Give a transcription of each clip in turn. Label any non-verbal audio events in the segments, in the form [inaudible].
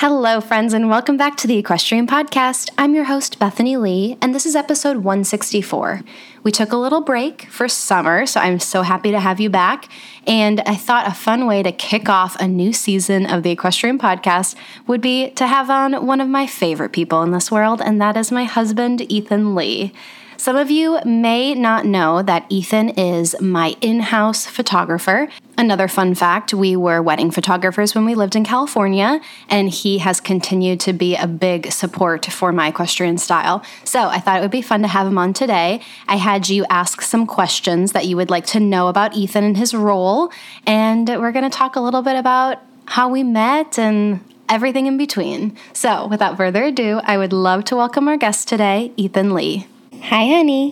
Hello, friends, and welcome back to the Equestrian Podcast. I'm your host, Bethany Lee, and this is episode 164. We took a little break for summer, so I'm so happy to have you back. And I thought a fun way to kick off a new season of the Equestrian Podcast would be to have on one of my favorite people in this world, and that is my husband, Ethan Lee. Some of you may not know that Ethan is my in house photographer. Another fun fact we were wedding photographers when we lived in California, and he has continued to be a big support for my equestrian style. So I thought it would be fun to have him on today. I had you ask some questions that you would like to know about Ethan and his role, and we're going to talk a little bit about how we met and everything in between. So, without further ado, I would love to welcome our guest today, Ethan Lee. Hi, honey.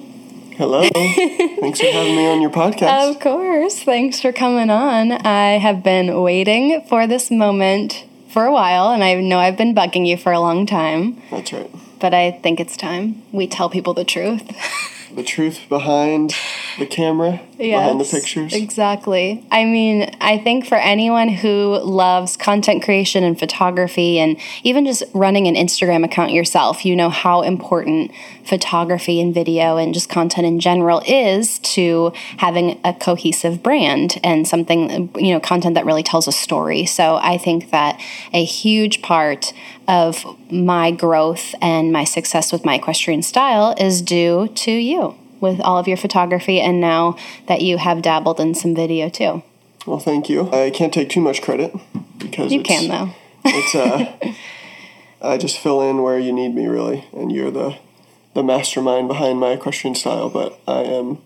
Hello. Thanks for having me on your podcast. Of course. Thanks for coming on. I have been waiting for this moment for a while, and I know I've been bugging you for a long time. That's right. But I think it's time we tell people the truth. [laughs] the truth behind the camera, yes, behind the pictures. Exactly. I mean, I think for anyone who loves content creation and photography and even just running an Instagram account yourself, you know how important photography and video and just content in general is to having a cohesive brand and something, you know, content that really tells a story. So I think that a huge part of my growth and my success with my equestrian style is due to you with all of your photography and now that you have dabbled in some video too. Well, thank you. I can't take too much credit because you can though. it's uh, [laughs] I just fill in where you need me really, and you're the the mastermind behind my equestrian style. But I am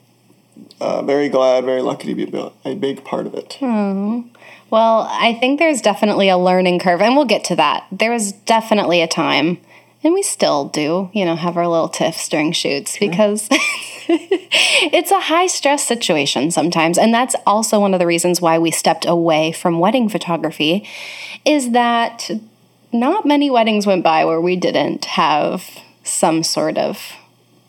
uh, very glad, very lucky to be a big part of it. Oh. Well, I think there's definitely a learning curve, and we'll get to that. There was definitely a time, and we still do, you know, have our little tiffs during shoots sure. because [laughs] it's a high stress situation sometimes. And that's also one of the reasons why we stepped away from wedding photography, is that not many weddings went by where we didn't have some sort of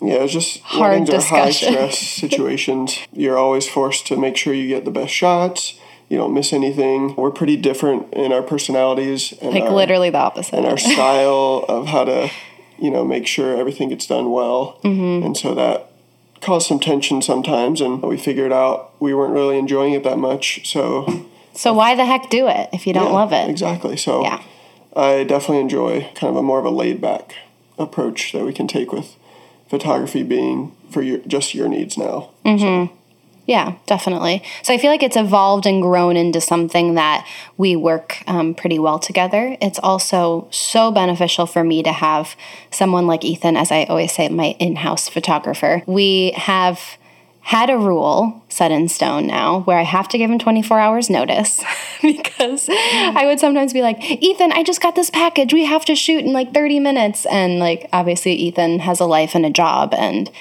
yeah, it's just hard weddings discussion. are high stress [laughs] situations. You're always forced to make sure you get the best shots you don't miss anything. We're pretty different in our personalities and like our, literally the opposite. And our [laughs] style of how to, you know, make sure everything gets done well. Mm-hmm. And so that caused some tension sometimes and we figured out we weren't really enjoying it that much. So So why the heck do it if you don't yeah, love it? Exactly. So yeah. I definitely enjoy kind of a more of a laid back approach that we can take with photography being for your just your needs now. Mm-hmm. So. Yeah, definitely. So I feel like it's evolved and grown into something that we work um, pretty well together. It's also so beneficial for me to have someone like Ethan, as I always say, my in house photographer. We have had a rule set in stone now where I have to give him 24 hours notice [laughs] because I would sometimes be like, Ethan, I just got this package. We have to shoot in like 30 minutes. And like, obviously, Ethan has a life and a job and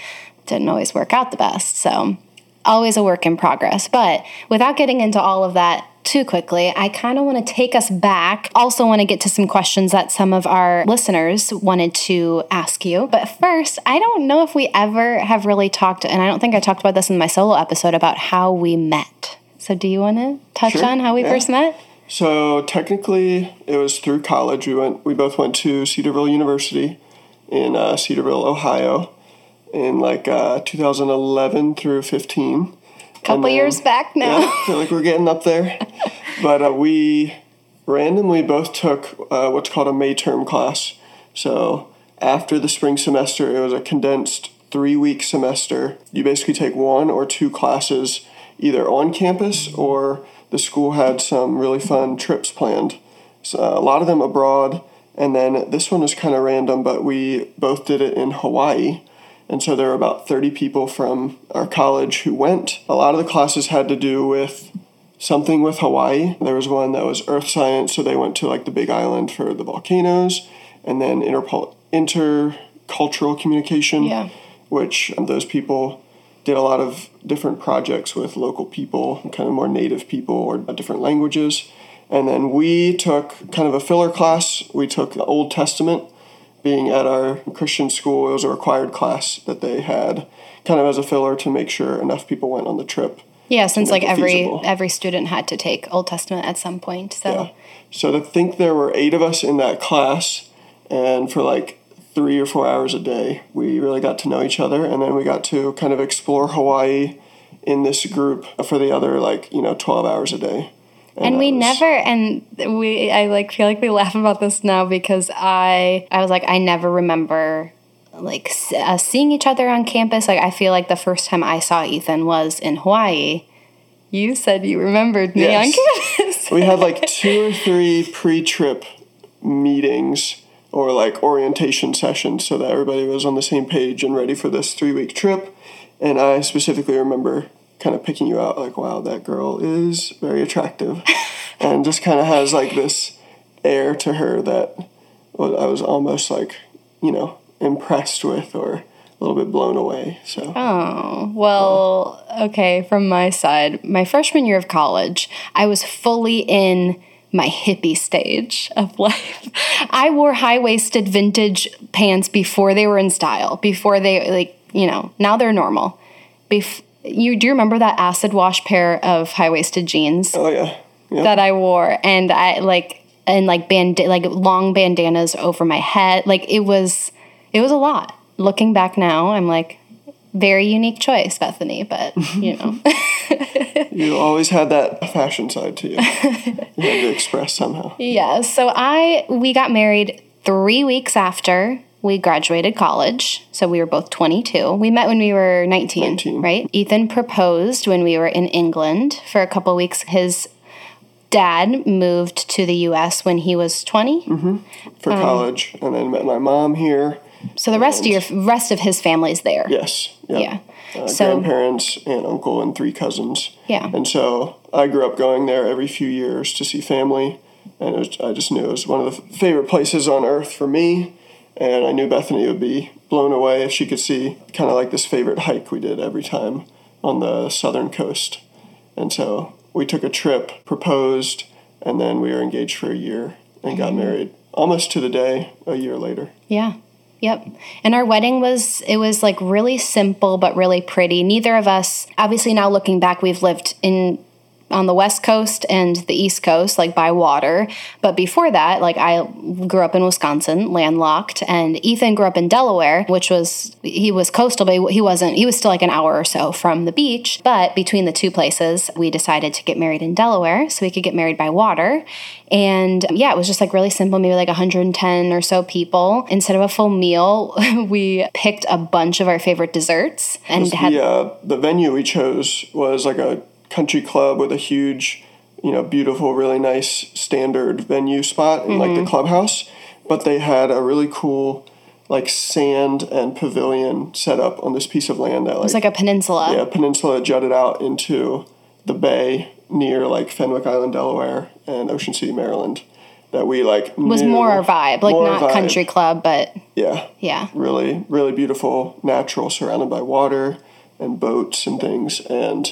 didn't always work out the best. So always a work in progress. But without getting into all of that too quickly, I kind of want to take us back. Also, want to get to some questions that some of our listeners wanted to ask you. But first, I don't know if we ever have really talked, and I don't think I talked about this in my solo episode about how we met. So, do you want to touch sure. on how we yeah. first met? So, technically, it was through college. We went. We both went to Cedarville University in uh, Cedarville, Ohio in like uh, 2011 through 15. A Couple then, years back now. Yeah, I feel like we're getting up there. [laughs] but uh, we randomly both took uh, what's called a May term class. So after the spring semester, it was a condensed three week semester. You basically take one or two classes either on campus or the school had some really fun trips planned. So a lot of them abroad. And then this one was kind of random, but we both did it in Hawaii. And so there were about 30 people from our college who went. A lot of the classes had to do with something with Hawaii. There was one that was earth science, so they went to like the big island for the volcanoes, and then interpol- intercultural communication. Yeah. which um, those people did a lot of different projects with local people, kind of more native people or different languages. And then we took kind of a filler class. We took the Old Testament, being at our Christian school. It was a required class that they had, kind of as a filler to make sure enough people went on the trip. Yeah, since like every feasible. every student had to take Old Testament at some point. So Yeah. So to think there were eight of us in that class, and for like three or four hours a day, we really got to know each other, and then we got to kind of explore Hawaii in this group for the other like you know twelve hours a day. And we never and we I like feel like we laugh about this now because I I was like I never remember like uh, seeing each other on campus. Like I feel like the first time I saw Ethan was in Hawaii. You said you remembered me Yes. on campus. we had like [laughs] two or three pre-trip meetings or like orientation sessions so that everybody was on the same page and ready for this three-week trip and i specifically remember kind of picking you out like wow that girl is very attractive [laughs] and just kind of has like this air to her that i was almost like you know impressed with or a little bit blown away so Oh, well, okay, from my side, my freshman year of college, I was fully in my hippie stage of [laughs] life. I wore high waisted vintage pants before they were in style, before they, like, you know, now they're normal. Bef- you do you remember that acid wash pair of high waisted jeans oh yeah yeah that I wore, and I like and like band like long bandanas over my head. Like it was, it was a lot. Looking back now, I'm like, very unique choice, Bethany. But you [laughs] know, you always had that fashion side to you [laughs] you had to express somehow yeah. So I we got married three weeks after we graduated college. So we were both 22. We met when we were 19, 19. right? Ethan proposed when we were in England for a couple weeks. His dad moved to the U.S. when he was 20. for college and then met my mom here So the rest of your rest of his family's there. Yes. Yep. Yeah. Uh, So- grandparents, aunt, uncle, and three cousins. Yeah. And so I grew up going there every few years to see family, and it was, I just knew it was one of the favorite places on earth for me. And I knew Bethany would be blown away if she could see kind of like this favorite hike we did every time on the southern coast. And so we took a trip, proposed, and then we were engaged for a year and got mm-hmm. married almost to the day a year later. Yeah. Yep. And our wedding was it was like really simple but really pretty. Neither of us obviously now looking back we've lived in on the west coast and the east coast like by water. But before that like i grew up in wisconsin landlocked and ethan grew up in delaware which was he was coastal but he wasn't he was still like an hour or so from the beach. But between the two places we decided to get married in delaware so we could get married by water. And yeah it was just like really simple maybe like 110 or so people. Instead of a full meal [laughs] we picked a bunch of our favorite desserts and had the uh, the venue we chose was like a country club with a huge, you know, beautiful, really nice standard venue spot in Mm-hmm. like the clubhouse. But they had a really cool, like sand and pavilion set up on this piece of land that was like a peninsula yeah peninsula jutted out into the bay near like Fenwick Island, Delaware, and Ocean City, Maryland. That we like was more our vibe, like not vibe. country club, but Yeah, yeah. really, really beautiful, natural, surrounded by water and boats and things. And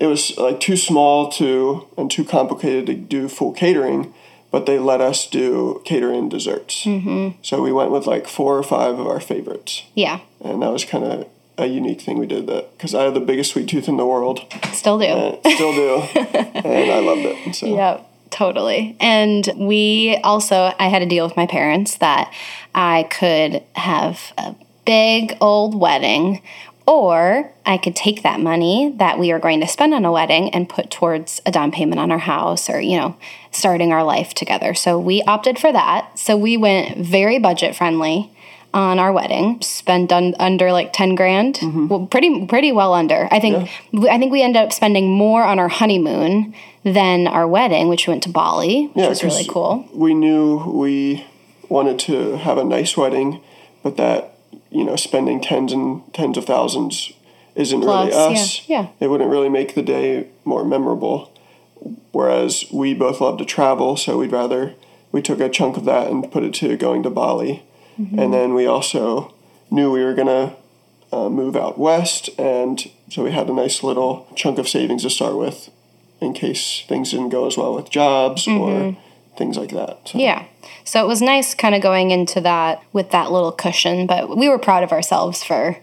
it was like too small to and too complicated to do full catering, but they let us do catering desserts. Mm-hmm. So we went with like four or five of our favorites, Yeah, and that was kind of a unique thing we did that because I have the biggest sweet tooth in the world, still do. still do, [laughs] and I loved it. So Yep, totally. And we also, I had a deal with my parents that I could have a big old wedding, or I could take that money that we are going to spend on a wedding and put towards a down payment on our house or, you know, starting our life together. So we opted for that. So we went very budget friendly on our wedding spent un- under like 10 grand. Mm-hmm. Well pretty pretty well under. I think i think we ended up spending more on our honeymoon than our wedding which we went to bali which Yeah, was really cool. We knew we wanted to have a nice wedding, but that you know spending tens and tens of thousands isn't Plus, really us. yeah. It wouldn't really make the day more memorable. Whereas we both love to travel, so we'd rather we took a chunk of that and put it to going to Bali, Mm-hmm. and then we also knew we were gonna uh, move out west, and so we had a nice little chunk of savings to start with in case things didn't go as well with jobs or things like that. So. Yeah. So it was nice kind of going into that with that little cushion, but we were proud of ourselves for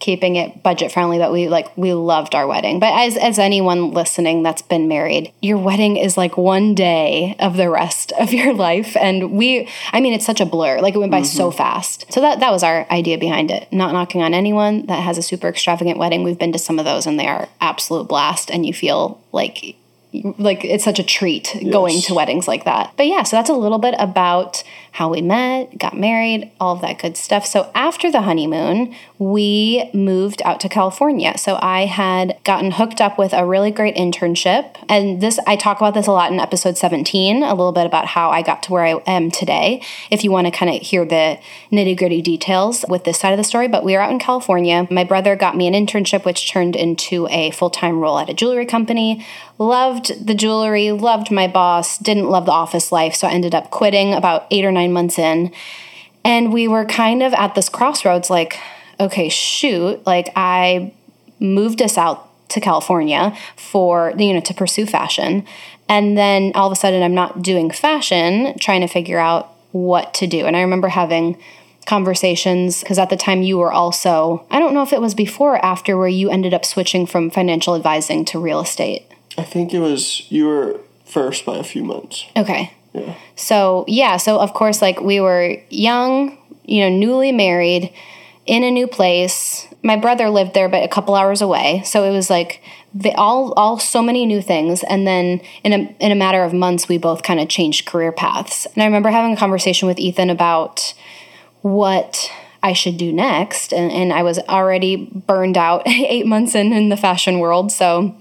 keeping it budget friendly but we like we loved our wedding but as as anyone listening that's been married your wedding is like one day of the rest [laughs] of your life and we i mean it's such a blur like it went by so mm-hmm. fast so that that was our idea behind it not knocking on anyone that has a super extravagant wedding we've been to some of those and they are absolute blast and you feel like like it's such a treat going to weddings like that. But yeah, so that's a little bit about how we met, got married, all of that good stuff. So after the honeymoon, we moved out to California. So I had gotten hooked up with a really great internship. And this I talk about this a lot in episode 17, a little bit about how I got to where I am today. If you want to kind of hear the nitty-gritty details with this side of the story, but we were out in California. My brother got me an internship which turned into a full-time role at a jewelry company loved the jewelry, loved my boss, didn't love the office life. So I ended up quitting about eight or nine months in. And we were kind of at this crossroads like, okay, shoot, like I moved us out to California for, the you know, to pursue fashion. And then all of a sudden I'm not doing fashion, trying to figure out what to do. And I remember having conversations because at the time you were also, I don't know if it was before or after where you ended up switching from financial advising to real estate. I think it was you were first by a few months. Okay. So, yeah, so of course, like we were young, you know, newly married in a new place. My brother lived there, but a couple hours away. So it was like the, all, all so many new things. And then in a, in a matter of months, we both kind of changed career paths. And I remember having a conversation with Ethan about what I should do next. And, and I was already burned out [laughs] eight months in, in the fashion world. So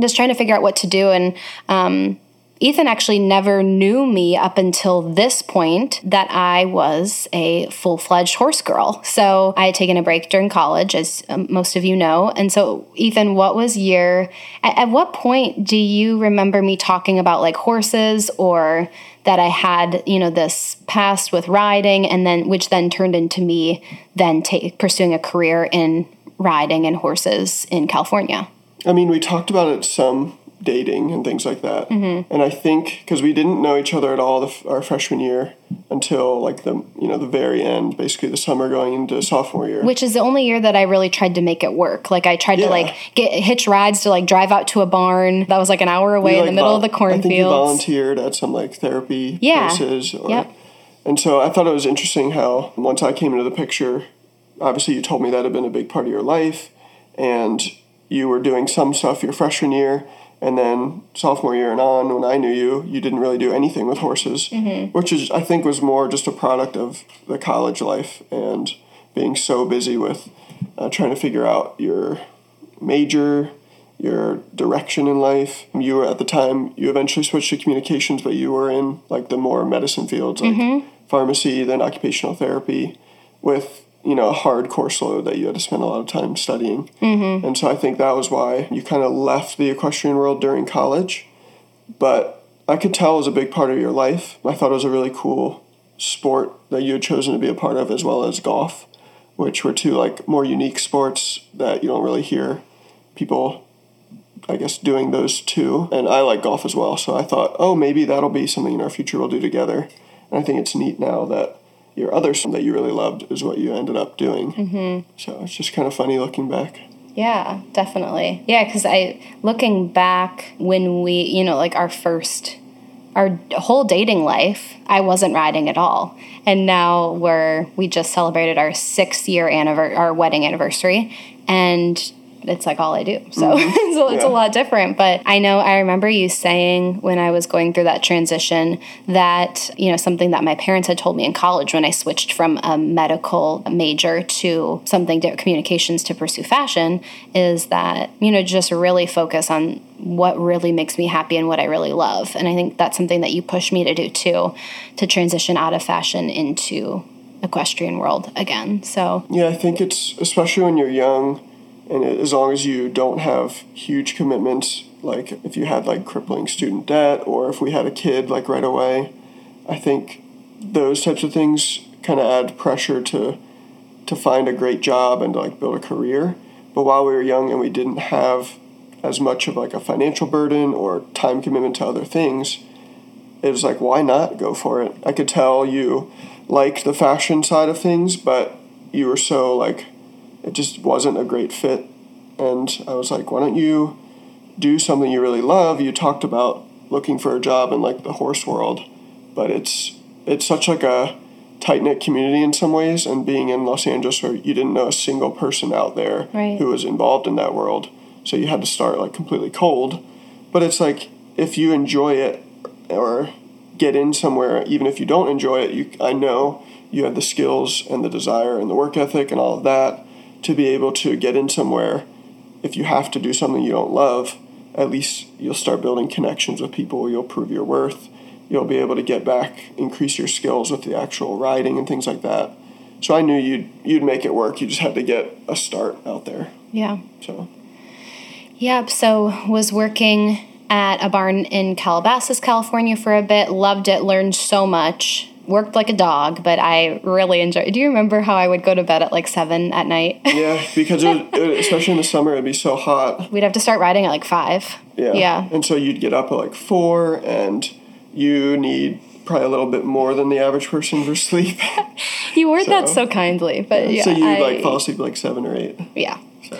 just trying to figure out what to do. And um, Ethan actually never knew me up until this point that I was a full fledged horse girl. So I had taken a break during college, as um, most of you know. And so, Ethan, what was your, at, at what point do you remember me talking about like horses or that I had, you know, this past with riding and then, which then turned into me then pursuing a career in riding and horses in California? I mean, we talked about it some dating and things like that. Mm-hmm. And I think because we didn't know each other at all the, our freshman year until like the you know the very end, basically the summer going into sophomore year. Which is the only year that I really tried to make it work. Like I tried Yeah. to like get hitch rides to like drive out to a barn that was like an hour away We, in like, the middle vol- of the cornfield. I think you volunteered at some like therapy Yeah. places. Or, Yep. And so I thought it was interesting how once I came into the picture, obviously you told me that had been a big part of your life, and you were doing some stuff your freshman year, and then sophomore year and on, when I knew you, you didn't really do anything with horses, Mm-hmm. which is I think was more just a product of the college life and being so busy with uh, trying to figure out your major, your direction in life. You were at the time you eventually switched to communications, but you were in like the more medicine fields, like pharmacy, then occupational therapy, with you know a hard course load that you had to spend a lot of time studying. Mm-hmm. And so I think that was why you kind of left the equestrian world during college, but I could tell it was a big part of your life. I thought it was a really cool sport that you had chosen to be a part of, as well as golf, which were two like more unique sports that you don't really hear people I guess doing those two. And I like golf as well, so I thought, oh, maybe that'll be something in our future we'll do together. And I think it's neat now that your other sport that you really loved is what you ended up doing. Mm-hmm. So it's just kind of funny looking back. Yeah, definitely. Yeah, because I looking back when we, you know, like our first, our whole dating life, I wasn't riding at all, and now we're we just celebrated our six year anniversary, our wedding anniversary, and it's like all I do. So, mm-hmm. [laughs] so it's a Yeah. lot different. But I know I remember you saying when I was going through that transition that, you know, something that my parents had told me in college when I switched from a medical major to something to communications to pursue fashion is that, you know, just really focus on what really makes me happy and what I really love. And I think that's something that you pushed me to do too, to transition out of fashion into equestrian world again. So, Yeah, I think it's especially when you're young, and as long as you don't have huge commitments, like if you had like crippling student debt, or if we had a kid like right away, I think those types of things kind of add pressure to to find a great job and to like build a career. But while we were young and we didn't have as much of like a financial burden or time commitment to other things, it was like, why not go for it? I could tell you liked the fashion side of things, but you were so like, it just wasn't a great fit. And I was like, why don't you do something you really love? You talked about looking for a job in like the horse world, but it's it's such like a tight knit community in some ways, and being in Los Angeles where you didn't know a single person out there Right. who was involved in that world, so you had to start like completely cold. But it's like if you enjoy it or get in somewhere, even if you don't enjoy it, you I know you have the skills and the desire and the work ethic and all of that to be able to get in somewhere. If you have to do something you don't love, at least you'll start building connections with people. You'll prove your worth. You'll be able to get back, increase your skills with the actual riding and things like that. So I knew you'd you'd make it work. You just had to get a start out there. Yeah. So Yep. So was working at a barn in Calabasas, California for a bit. Loved it. Learned so much. Worked like a dog, but I really enjoyed. Do you remember how I would go to bed at like seven at night? [laughs] yeah, because it, it, especially in the summer, it'd be so hot. We'd have to start riding at like five. Yeah. Yeah. And so you'd get up at like four, and you need probably a little bit more than the average person for sleep. [laughs] You word that So- so kindly, but yeah. so you like fall asleep at like seven or eight. Yeah. So.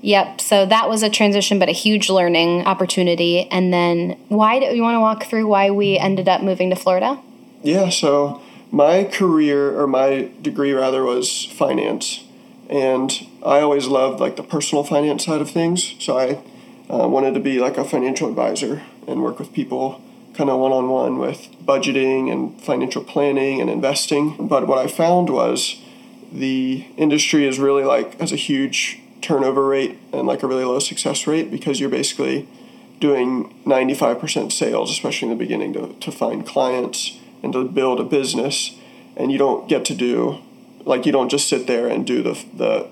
Yep. So that was a transition, but a huge learning opportunity. And then, why do you want to walk through why we ended up moving to Florida? Yeah, so my career or my degree rather was finance, and I always loved like the personal finance side of things. So I uh, wanted to be like a financial advisor and work with people kind of one on one with budgeting and financial planning and investing. But what I found was the industry is really like has a huge turnover rate and like a really low success rate because you're basically doing 95% sales, especially in the beginning, to, to find clients and to build a business. And you don't get to do, like, you don't just sit there and do the, the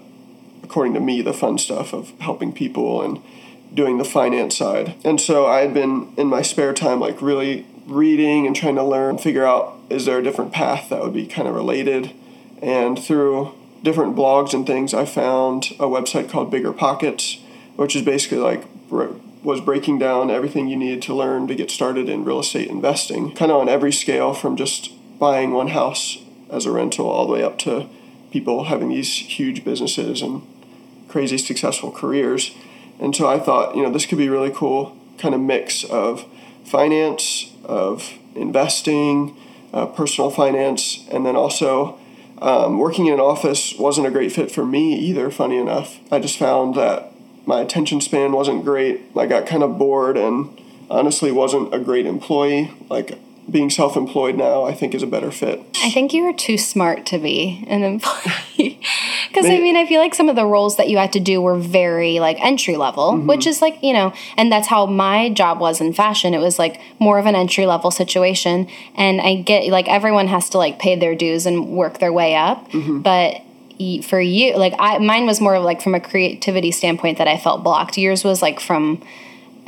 according to me, the fun stuff of helping people and doing the finance side. And so I had been in my spare time, like, really reading and trying to learn, figure out is there a different path that would be kind of related. And through different blogs and things, I found a website called Bigger Pockets, which is basically like was breaking down everything you needed to learn to get started in real estate investing, kind of on every scale from just buying one house as a rental all the way up to people having these huge businesses and crazy successful careers. And so I thought, you know, this could be a really cool kind of mix of finance, of investing, uh, personal finance, and then also um, working in an office wasn't a great fit for me either, funny enough. I just found that my attention span wasn't great. I got kind of bored and honestly wasn't a great employee. Like being self employed now, I think is a better fit. I think you were too smart to be an employee. [laughs] Because I mean, I feel like some of the roles that you had to do were very like entry level, Mm-hmm. which is like, you know, and that's how my job was in fashion. It was like more of an entry level situation. And I get like everyone has to like pay their dues and work their way up. Mm-hmm. But for you, like I, mine was more of like from a creativity standpoint that I felt blocked. Yours was like from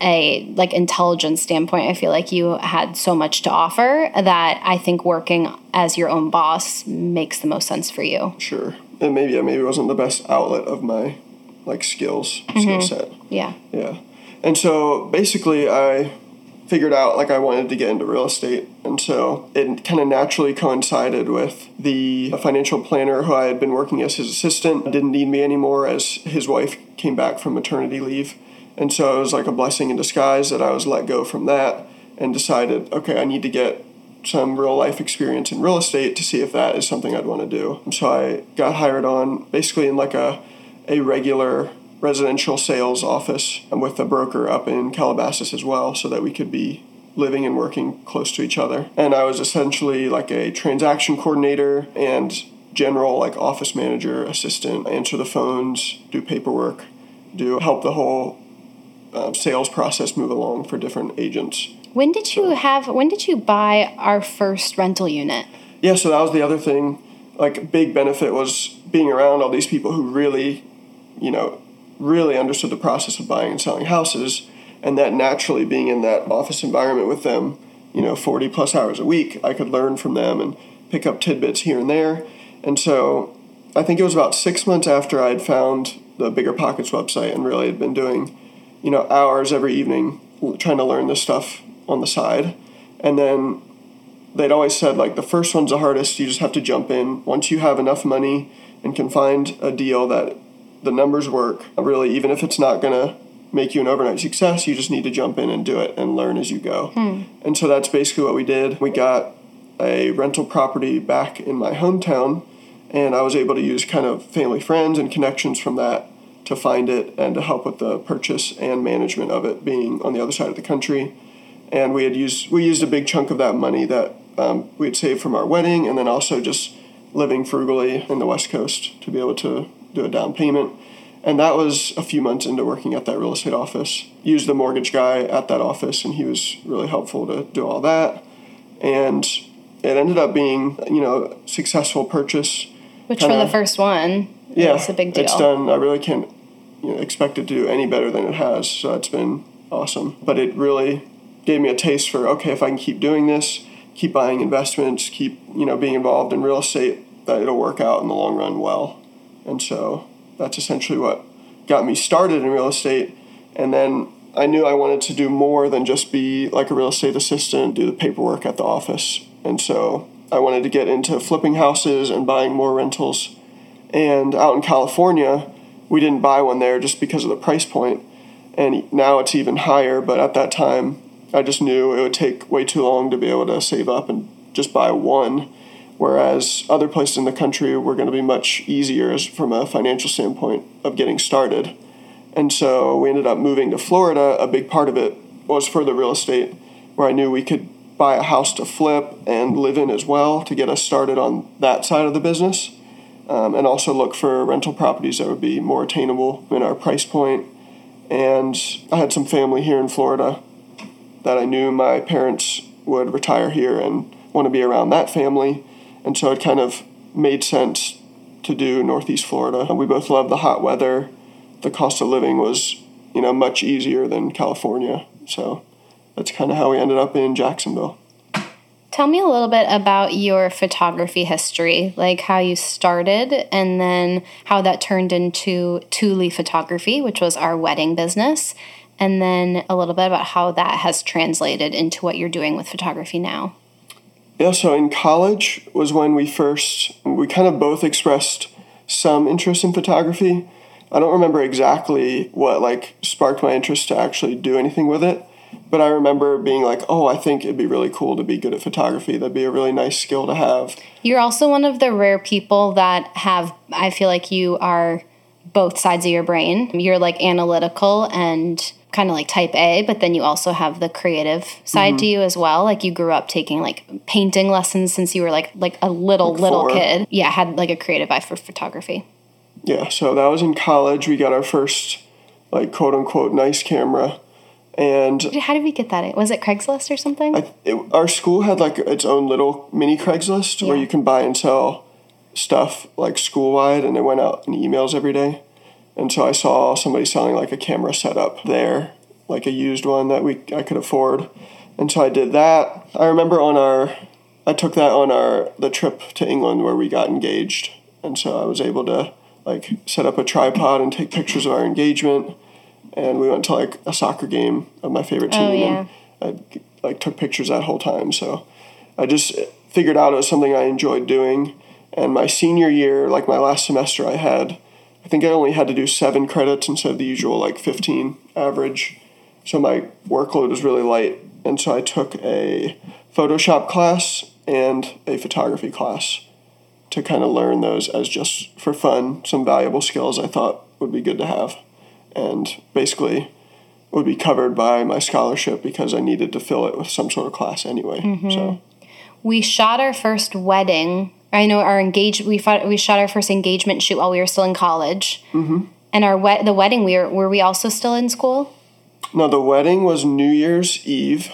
a like intelligence standpoint i feel like you had so much to offer that i think working as your own boss makes the most sense for you Sure. And maybe yeah, maybe it wasn't the best outlet of my like skills skill mm-hmm. set. yeah Yeah. And so basically, I figured out like I wanted to get into real estate. And so it kind of naturally coincided with the financial planner who I had been working as his assistant didn't need me anymore as his wife came back from maternity leave. And so it was like a blessing in disguise that I was let go from that and decided, okay, I need to get some real life experience in real estate to see if that is something I'd want to do. So I got hired on basically in like a a regular residential sales office and with a broker up in Calabasas as well so that we could be living and working close to each other. And I was essentially like a transaction coordinator and general like office manager, assistant, answer the phones, do paperwork, do help the whole uh, sales process move along for different agents. when did you have when did you buy our first rental unit yeah, so that was the other thing. Like, big benefit was being around all these people who really, you know, really understood the process of buying and selling houses, and that naturally being in that office environment with them, you know, 40 plus hours a week, I could learn from them and pick up tidbits here and there. And so I think it was about six months after I had found the Bigger Pockets website and really had been doing, you know, hours every evening trying to learn this stuff on the side. And then they'd always said, like, the first one's the hardest. You just have to jump in. Once you have enough money and can find a deal that the numbers work, really, even if it's not going to make you an overnight success, you just need to jump in and do it and learn as you go. Hmm. And so that's basically what we did. We got a rental property back in my hometown, and I was able to use kind of family friends and connections from that to find it and to help with the purchase and management of it being on the other side of the country. And we had used we used a big chunk of that money that um, we had saved from our wedding, and then also just living frugally in the West Coast to be able to do a down payment. And that was a few months into working at that real estate office. Used the mortgage guy at that office, and he was really helpful to do all that. And it ended up being, you know, successful purchase. Which for Kinda- the first one, Yeah, it's a big deal. It's done. I really can't you know, expect it to do any better than it has. So it's been awesome. But it really gave me a taste for okay, if I can keep doing this, keep buying investments, keep you know being involved in real estate, that it'll work out in the long run well. And so that's essentially what got me started in real estate. And then I knew I wanted to do more than just be like a real estate assistant, do the paperwork at the office. And so I wanted to get into flipping houses and buying more rentals. And out in California, we didn't buy one there just because of the price point. And now it's even higher, but at that time, I just knew it would take way too long to be able to save up and just buy one. Whereas other places in the country were going to be much easier as, from a financial standpoint of getting started. And so we ended up moving to Florida. A big part of it was for the real estate, where I knew we could buy a house to flip and live in as well to get us started on that side of the business. Um, and also look for rental properties that would be more attainable in our price point. And I had some family here in Florida that I knew my parents would retire here and want to be around that family. And so it kind of made sense to do Northeast Florida. We both love the hot weather. The cost of living was, you know, much easier than California. So that's kind of how we ended up in Jacksonville. Tell me a little bit about your photography history, like how you started and then how that turned into Thule Photography, which was our wedding business, and then a little bit about how that has translated into what you're doing with photography now. Yeah, so in college was when we first, we kind of both expressed some interest in photography. I don't remember exactly what like sparked my interest to actually do anything with it, but I remember being like, "Oh, I think it'd be really cool to be good at photography. That'd be a really nice skill to have." You're also one of the rare people that have, I feel like you are both sides of your brain. You're like analytical and kind of like type A, but then you also have the creative side to mm-hmm. you as well. Like you grew up taking like painting lessons since you were like like a little Like little four. kid. Yeah, had like a creative eye for photography. Yeah, so that was in college. We got our first like quote unquote nice camera, and How did we get that? Was it Craigslist or something? I, it, our school had like its own little mini Craigslist where you can buy and sell stuff like school wide, and it went out in emails every day. And so I saw somebody selling like a camera setup there, like a used one that we I could afford, and so I did that. I remember on our, I took that on our the trip to England where we got engaged, and so I was able to like set up a tripod and take pictures of our engagement. And we went to like a soccer game of my favorite oh, team. Oh, yeah. And I like took pictures that whole time. So I just figured out it was something I enjoyed doing. And my senior year, like my last semester, I had, I think I only had to do seven credits instead of the usual like 15 average. So my workload was really light. And so I took a Photoshop class and a photography class to kind of learn those as just for fun, some valuable skills I thought would be good to have. And basically, would be covered by my scholarship because I needed to fill it with some sort of class anyway. So mm-hmm. we shot our first wedding. I know our engage we fought, we shot our first engagement shoot while we were still in college. Mm-hmm. And our the wedding we were were we also still in school? no, the wedding was New Year's Eve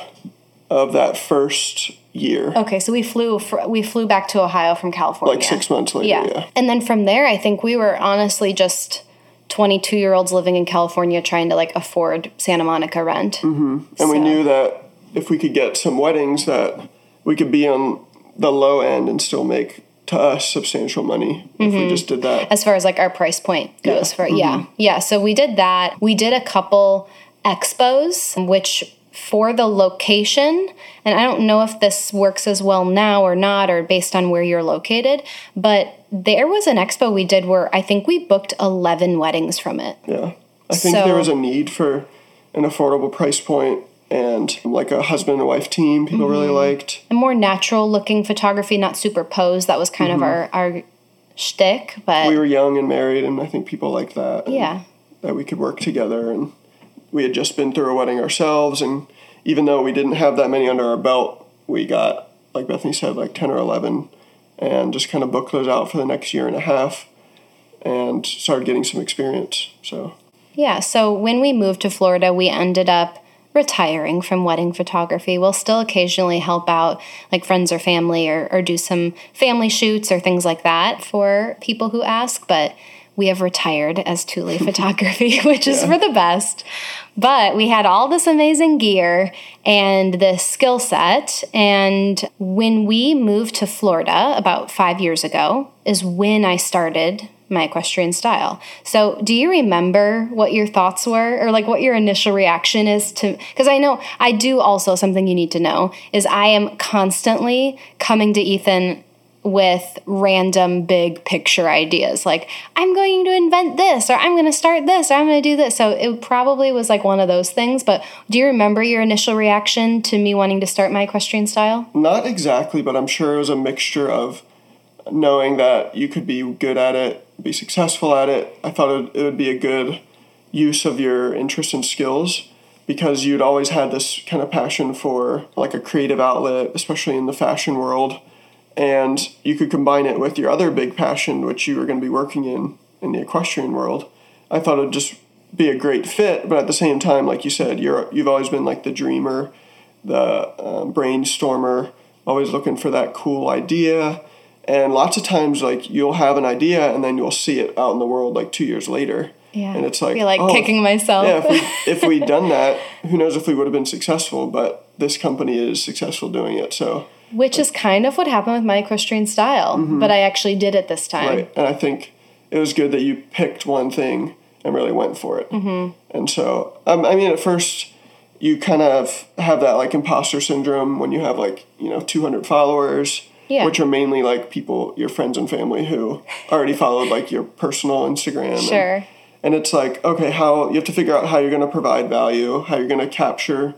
of that first year, Okay, so we flew fr- we flew back to Ohio from California. like six months later. Yeah. Yeah. And then from there, I think we were honestly just 22 year olds living in California trying to like afford Santa Monica rent. Mm-hmm. And we knew that if we could get some weddings, that we could be on the low end and still make to us substantial money if we just did that. as far as like our price point goes Yeah. for yeah mm-hmm. yeah so we did that we did a couple expos which for the location and i don't know if this works as well now or not or based on where you're located but there was an expo we did where i think we booked 11 weddings from it Yeah. I think So- there was a need for an affordable price point and like a husband and wife team people really Mm-hmm. liked. a more natural looking photography not super posed. that was kind of our our shtick but Mm-hmm. We were young and married and I think people liked that. yeah That we could work together and we had just been through a wedding ourselves and even though we didn't have that many under our belt, we got like Bethany said, like ten or eleven and just kind of booked those out for the next year and a half and started getting some experience. So Yeah, so when we moved to Florida, we ended up retiring from wedding photography. We'll still occasionally help out like friends or family or, or do some family shoots or things like that for people who ask, but we have retired as Thule [laughs] Photography, [laughs] which is for the best. But we had all this amazing gear and this skill set. And when we moved to Florida about five years ago, is when I started my equestrian style. So, do you remember what your thoughts were or like what your initial reaction is to cuz I know I do also something you need to know is I am constantly coming to Ethan with random big picture ideas like I'm going to invent this or I'm going to start this or I'm going to do this. So, it probably was like one of those things, but do you remember your initial reaction to me wanting to start my equestrian style? Not exactly, but I'm sure it was a mixture of knowing that you could be good at it, be successful at it. I thought it, it would be a good use of your interests and skills because you'd always had this kind of passion for like a creative outlet, especially in the fashion world. And you could combine it with your other big passion, which you were going to be working in in the equestrian world. I thought it'd just be a great fit, but at the same time, like you said, you're you've always been like the dreamer, the um, brainstormer, always looking for that cool idea. And lots of times, like you'll have an idea, and then you'll see it out in the world like two years later. Yeah. And it's like, I like oh, kicking myself. Yeah, if, we, [laughs] if we'd done that, who knows if we would have been successful? But this company is successful doing it. So, Which is kind of what happened with my equestrian style, but I actually did it this time. right. And I think it was good that you picked one thing and really went for it. Mm-hmm. And so, um, I mean, at first, you kind of have that like imposter syndrome when you have like, you know, 200 followers. Yeah. Which are mainly like people, your friends and family who already followed like your personal Instagram. and- Sure. and it's like okay how you have to figure out how you're going to provide value how you're going to capture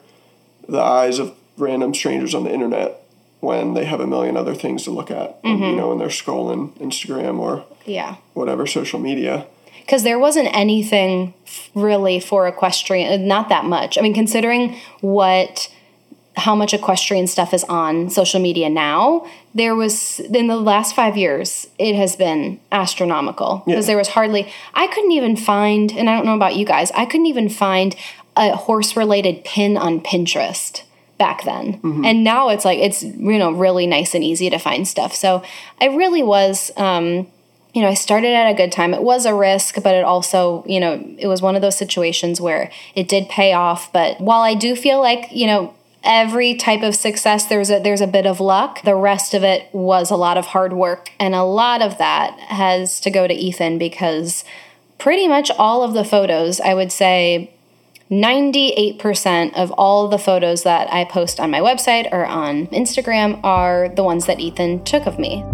the eyes of random strangers on the internet when they have a million other things to look at Mm-hmm. you know when they're scrolling instagram or Yeah. whatever social media Because there wasn't anything really for equestrian, not that much. I mean, considering what how much equestrian stuff is on social media now, there was in the last five years, it has been astronomical because Yeah. there was hardly, I couldn't even find, and I don't know about you guys, I couldn't even find a horse related pin on Pinterest back then. And now it's like, it's, you know, really nice and easy to find stuff. So I really was, um, you know, I started at a good time. It was a risk, but it also, you know, it was one of those situations where it did pay off. But while I do feel like, you know, every type of success there's a there's a bit of luck, the rest of it was a lot of hard work. And a lot of that has to go to Ethan because pretty much all of the photos, I would say 98% of all the photos that I post on my website or on Instagram are the ones that Ethan took of me.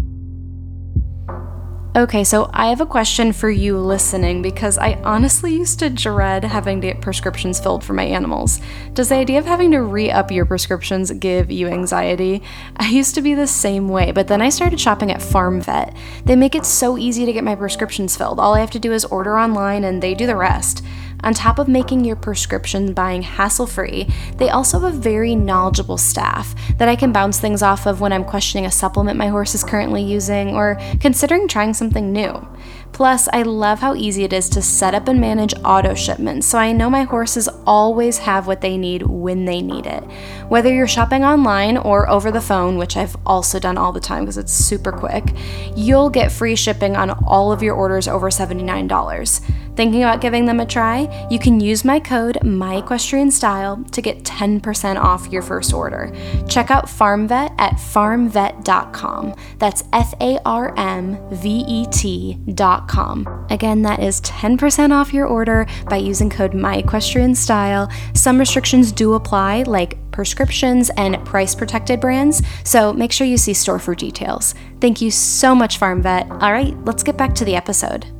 Okay, so I have a question for you listening because I honestly used to dread having to get prescriptions filled for my animals. Does the idea of having to re up your prescriptions give you anxiety? I used to be the same way, but then I started shopping at Farm Vet. They make it so easy to get my prescriptions filled. All I have to do is order online and they do the rest. On top of making your prescription buying hassle free, they also have a very knowledgeable staff that I can bounce things off of when I'm questioning a supplement my horse is currently using or considering trying something new. Plus, I love how easy it is to set up and manage auto shipments, so I know my horses always have what they need when they need it. Whether you're shopping online or over the phone, which I've also done all the time because it's super quick, you'll get free shipping on all of your orders over $79. Thinking about giving them a try? You can use my code MyEquestrianStyle to get 10% off your first order. Check out FarmVet at farmvet.com. That's F A R M V E T.com. Again, that is 10% off your order by using code MyEquestrianStyle. Some restrictions do apply, like prescriptions and price protected brands, so make sure you see store for details. Thank you so much, FarmVet. All right, let's get back to the episode.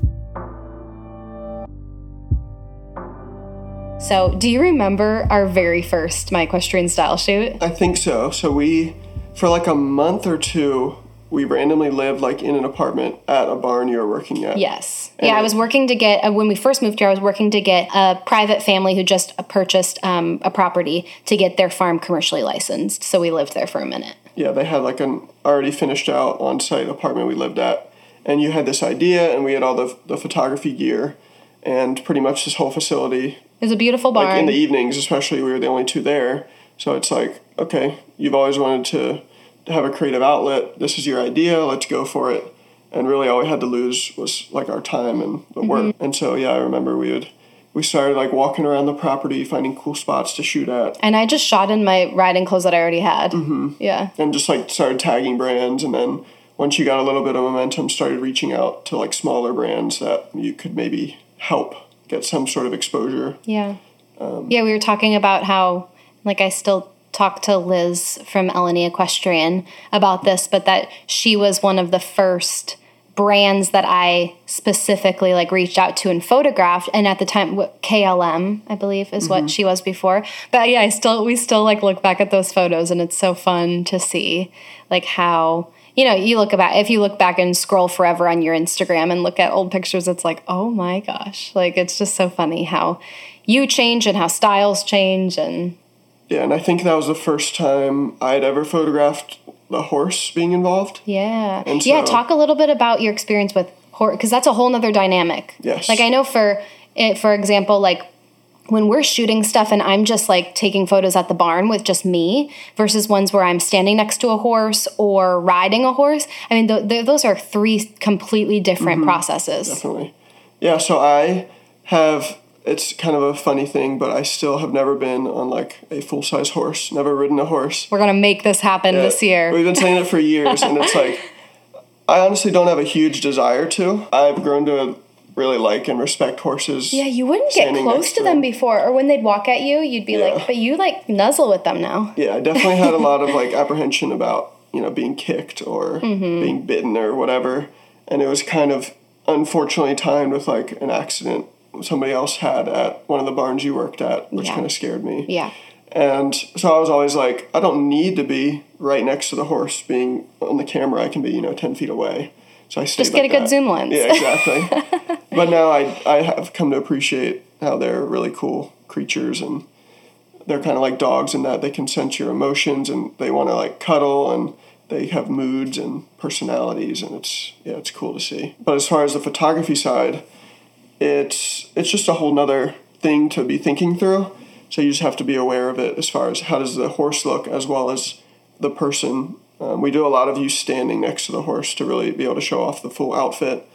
So, do you remember our very first My Equestrian Style shoot? I think so. So we, for like a month or two, we randomly lived like in an apartment at a barn you were working at. Yes. yeah, I was working to get, uh, when we first moved here, I was working to get a private family who just purchased um, a property to get their farm commercially licensed. So we lived there for a minute. Yeah, they had like an already finished out on site apartment we lived at. And you had this idea, and we had all the, the photography gear, and pretty much this whole facility It was a beautiful barn. like in the evenings especially we were the only two there so it's like okay you've always wanted to have a creative outlet this is your idea let's go for it and really all we had to lose was like our time and the work and so yeah i remember we would we started like walking around the property finding cool spots to shoot at and I just shot in my riding clothes that I already had. Mm-hmm. Yeah. and just like started tagging brands and then once you got a little bit of momentum started reaching out to like smaller brands that you could maybe help get some sort of exposure Yeah. Um, yeah, we were talking about how, like, I still talk to Liz from Eleni Equestrian about this, but that she was one of the first brands that I specifically like reached out to and photographed. And at the time, KLM, I believe, is what mm-hmm. she was before. But yeah, I still we still like look back at those photos, and it's so fun to see like how. You know, you look about if you look back and scroll forever on your Instagram and look at old pictures, it's like, oh my gosh, like it's just so funny how you change and how styles change and Yeah, and I think that was the first time I'd ever photographed the horse being involved. Yeah. And yeah, talk a little bit about your experience with horse because that's a whole nother dynamic. Yes. Like I know for it, for example, like when we're shooting stuff and I'm just like taking photos at the barn with just me versus ones where I'm standing next to a horse or riding a horse. I mean, th- th- those are three completely different Mm-hmm. processes. Definitely. Yeah, so I have it's kind of a funny thing, but I still have never been on like a full size horse, never ridden a horse. We're gonna make this happen this year. We've been saying it for years, and it's like, [laughs] I honestly don't have a huge desire to. I've grown to really like and respect horses. Yeah, you wouldn't get close to them before, or when they'd walk at you, you'd be Yeah. like, but you like nuzzle with them now. Yeah, I definitely had a [laughs] lot of like apprehension about you know being kicked or Mm-hmm. being bitten or whatever, and it was kind of unfortunately timed with like an accident somebody else had at one of the barns you worked at, which Yeah. kind of scared me. Yeah. And so I was always like, I don't need to be right next to the horse. Being on the camera, I can be you know ten feet away. So I Just get a good zoom lens. Yeah, exactly. [laughs] but now I I have come to appreciate how they're really cool creatures and they're kind of like dogs in that they can sense your emotions and they want to like cuddle and they have moods and personalities and it's yeah it's cool to see. But as far as the photography side, it's it's just a whole nother thing to be thinking through. So you just have to be aware of it as far as how does the horse look as well as the person. Um, we do a lot of you standing next to the horse to really be able to show off the full outfit,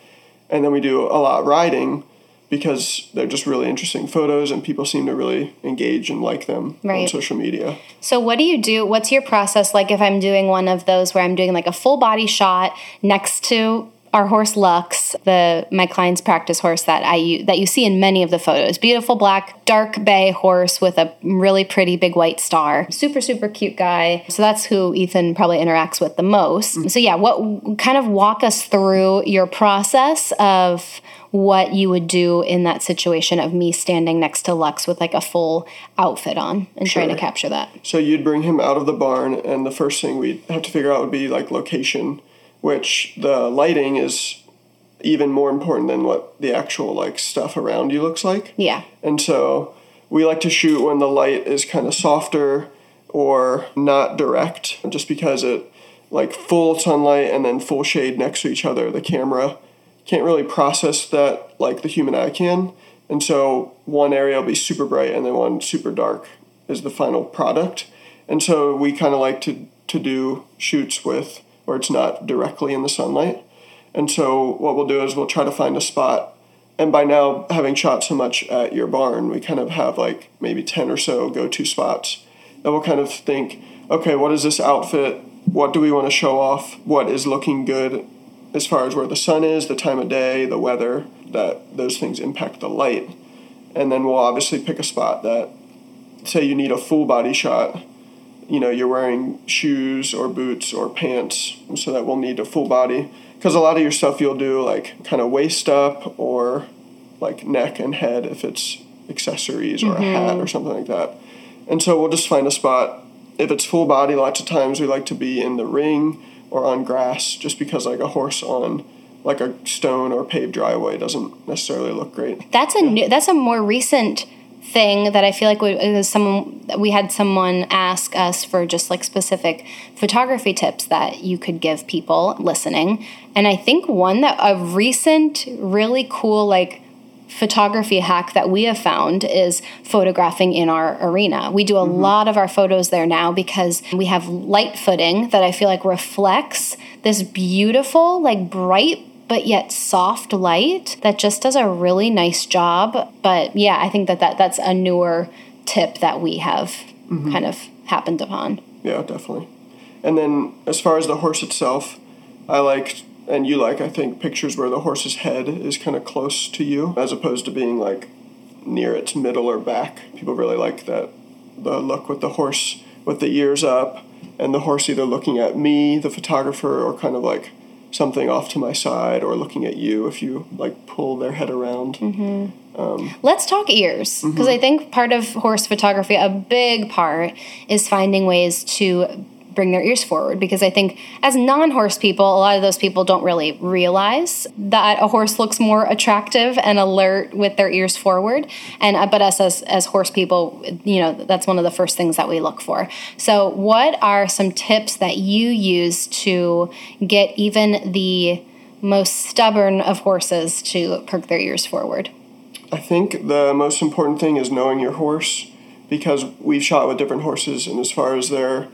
and then we do a lot riding because they're just really interesting photos and people seem to really engage and like them on social media. So what do you do? What's your process like if I'm doing one of those where I'm doing like a full body shot next to our horse Lux, the my client's practice horse that I that you see in many of the photos. Beautiful black dark bay horse with a really pretty big white star. Super super cute guy. So that's who Ethan probably interacts with the most. Mm. So yeah, what kind of walk us through your process of what you would do in that situation of me standing next to Lux with like a full outfit on and trying to capture that. So you'd bring him out of the barn, and the first thing we'd have to figure out would be like location, which the lighting is even more important than what the actual like stuff around you looks like. Yeah. And so we like to shoot when the light is kind of softer or not direct, just because it like full sunlight and then full shade next to each other, the camera can't really process that like the human eye can. And so one area will be super bright and then one super dark is the final product. And so we kind of like to, to do shoots with where it's not directly in the sunlight. And so what we'll do is we'll try to find a spot and by now having shot so much at your barn, we kind of have like maybe 10 or so go to spots that we'll kind of think, okay, what is this outfit? What do we want to show off? What is looking good as far as where the sun is, the time of day, the weather, that those things impact the light. And then we'll obviously pick a spot that, say, you need a full body shot. You know, you're wearing shoes or boots or pants, so that we'll need a full body. Because a lot of your stuff you'll do like kind of waist up or like neck and head if it's accessories or a mm-hmm. hat or something like that. And so we'll just find a spot. If it's full body, lots of times we like to be in the ring or on grass just because like a horse on like a stone or paved driveway doesn't necessarily look great. That's a new, that's a more recent thing that I feel like we, was someone we had someone ask us for just like specific photography tips that you could give people listening. And I think one that a recent really cool like photography hack that we have found is photographing in our arena. We do a mm-hmm. lot of our photos there now because we have light footing that I feel like reflects this beautiful, like bright but yet soft light that just does a really nice job. But yeah, I think that, that that's a newer tip that we have mm-hmm. kind of happened upon. Yeah, definitely. And then as far as the horse itself, I like and you like I think pictures where the horse's head is kind of close to you as opposed to being like near its middle or back. People really like that the look with the horse with the ears up and the horse either looking at me, the photographer, or kind of like something off to my side or looking at you if you like pull their head around. Mm-hmm. Um, Let's talk ears mm-hmm. because I think part of horse photography, a big part, is finding ways to bring their ears forward because I think as non-horse people, a lot of those people don't really realize that a horse looks more attractive and alert with their ears forward. And uh, but us as as horse people, you know, that's one of the first things that we look for. So, what are some tips that you use to get even the most stubborn of horses to perk their ears forward? I think the most important thing is knowing your horse because we've shot with different horses and as far as their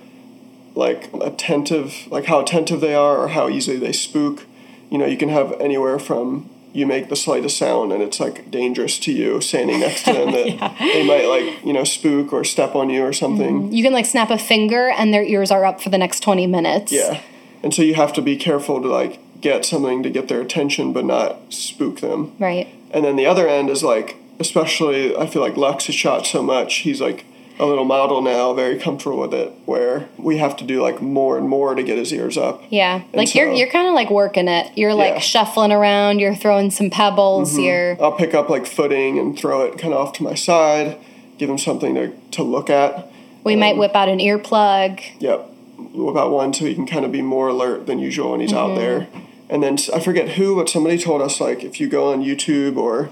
like attentive like how attentive they are or how easily they spook you know you can have anywhere from you make the slightest sound and it's like dangerous to you standing next to them [laughs] that they might like you know spook or step on you or something mm-hmm. You can like snap a finger and their ears are up for the next 20 minutes. yeah and so you have to be careful to like get something to get their attention but not spook them Right. and then the other end is like, especially, I feel like Lux has shot so much. He's like a little model now, very comfortable with it, where we have to do like more and more to get his ears up. Yeah. Like you're you're kind of like working it. You're like Yeah. shuffling around, you're throwing some pebbles, mm-hmm. you're I'll pick up like footing and throw it kind of off to my side, give him something to, to look at. we might um, whip out an earplug. Yep, whip out one so he can kind of be more alert than usual when he's out mm-hmm. there. And then I forget who, but somebody told us like if you go on YouTube or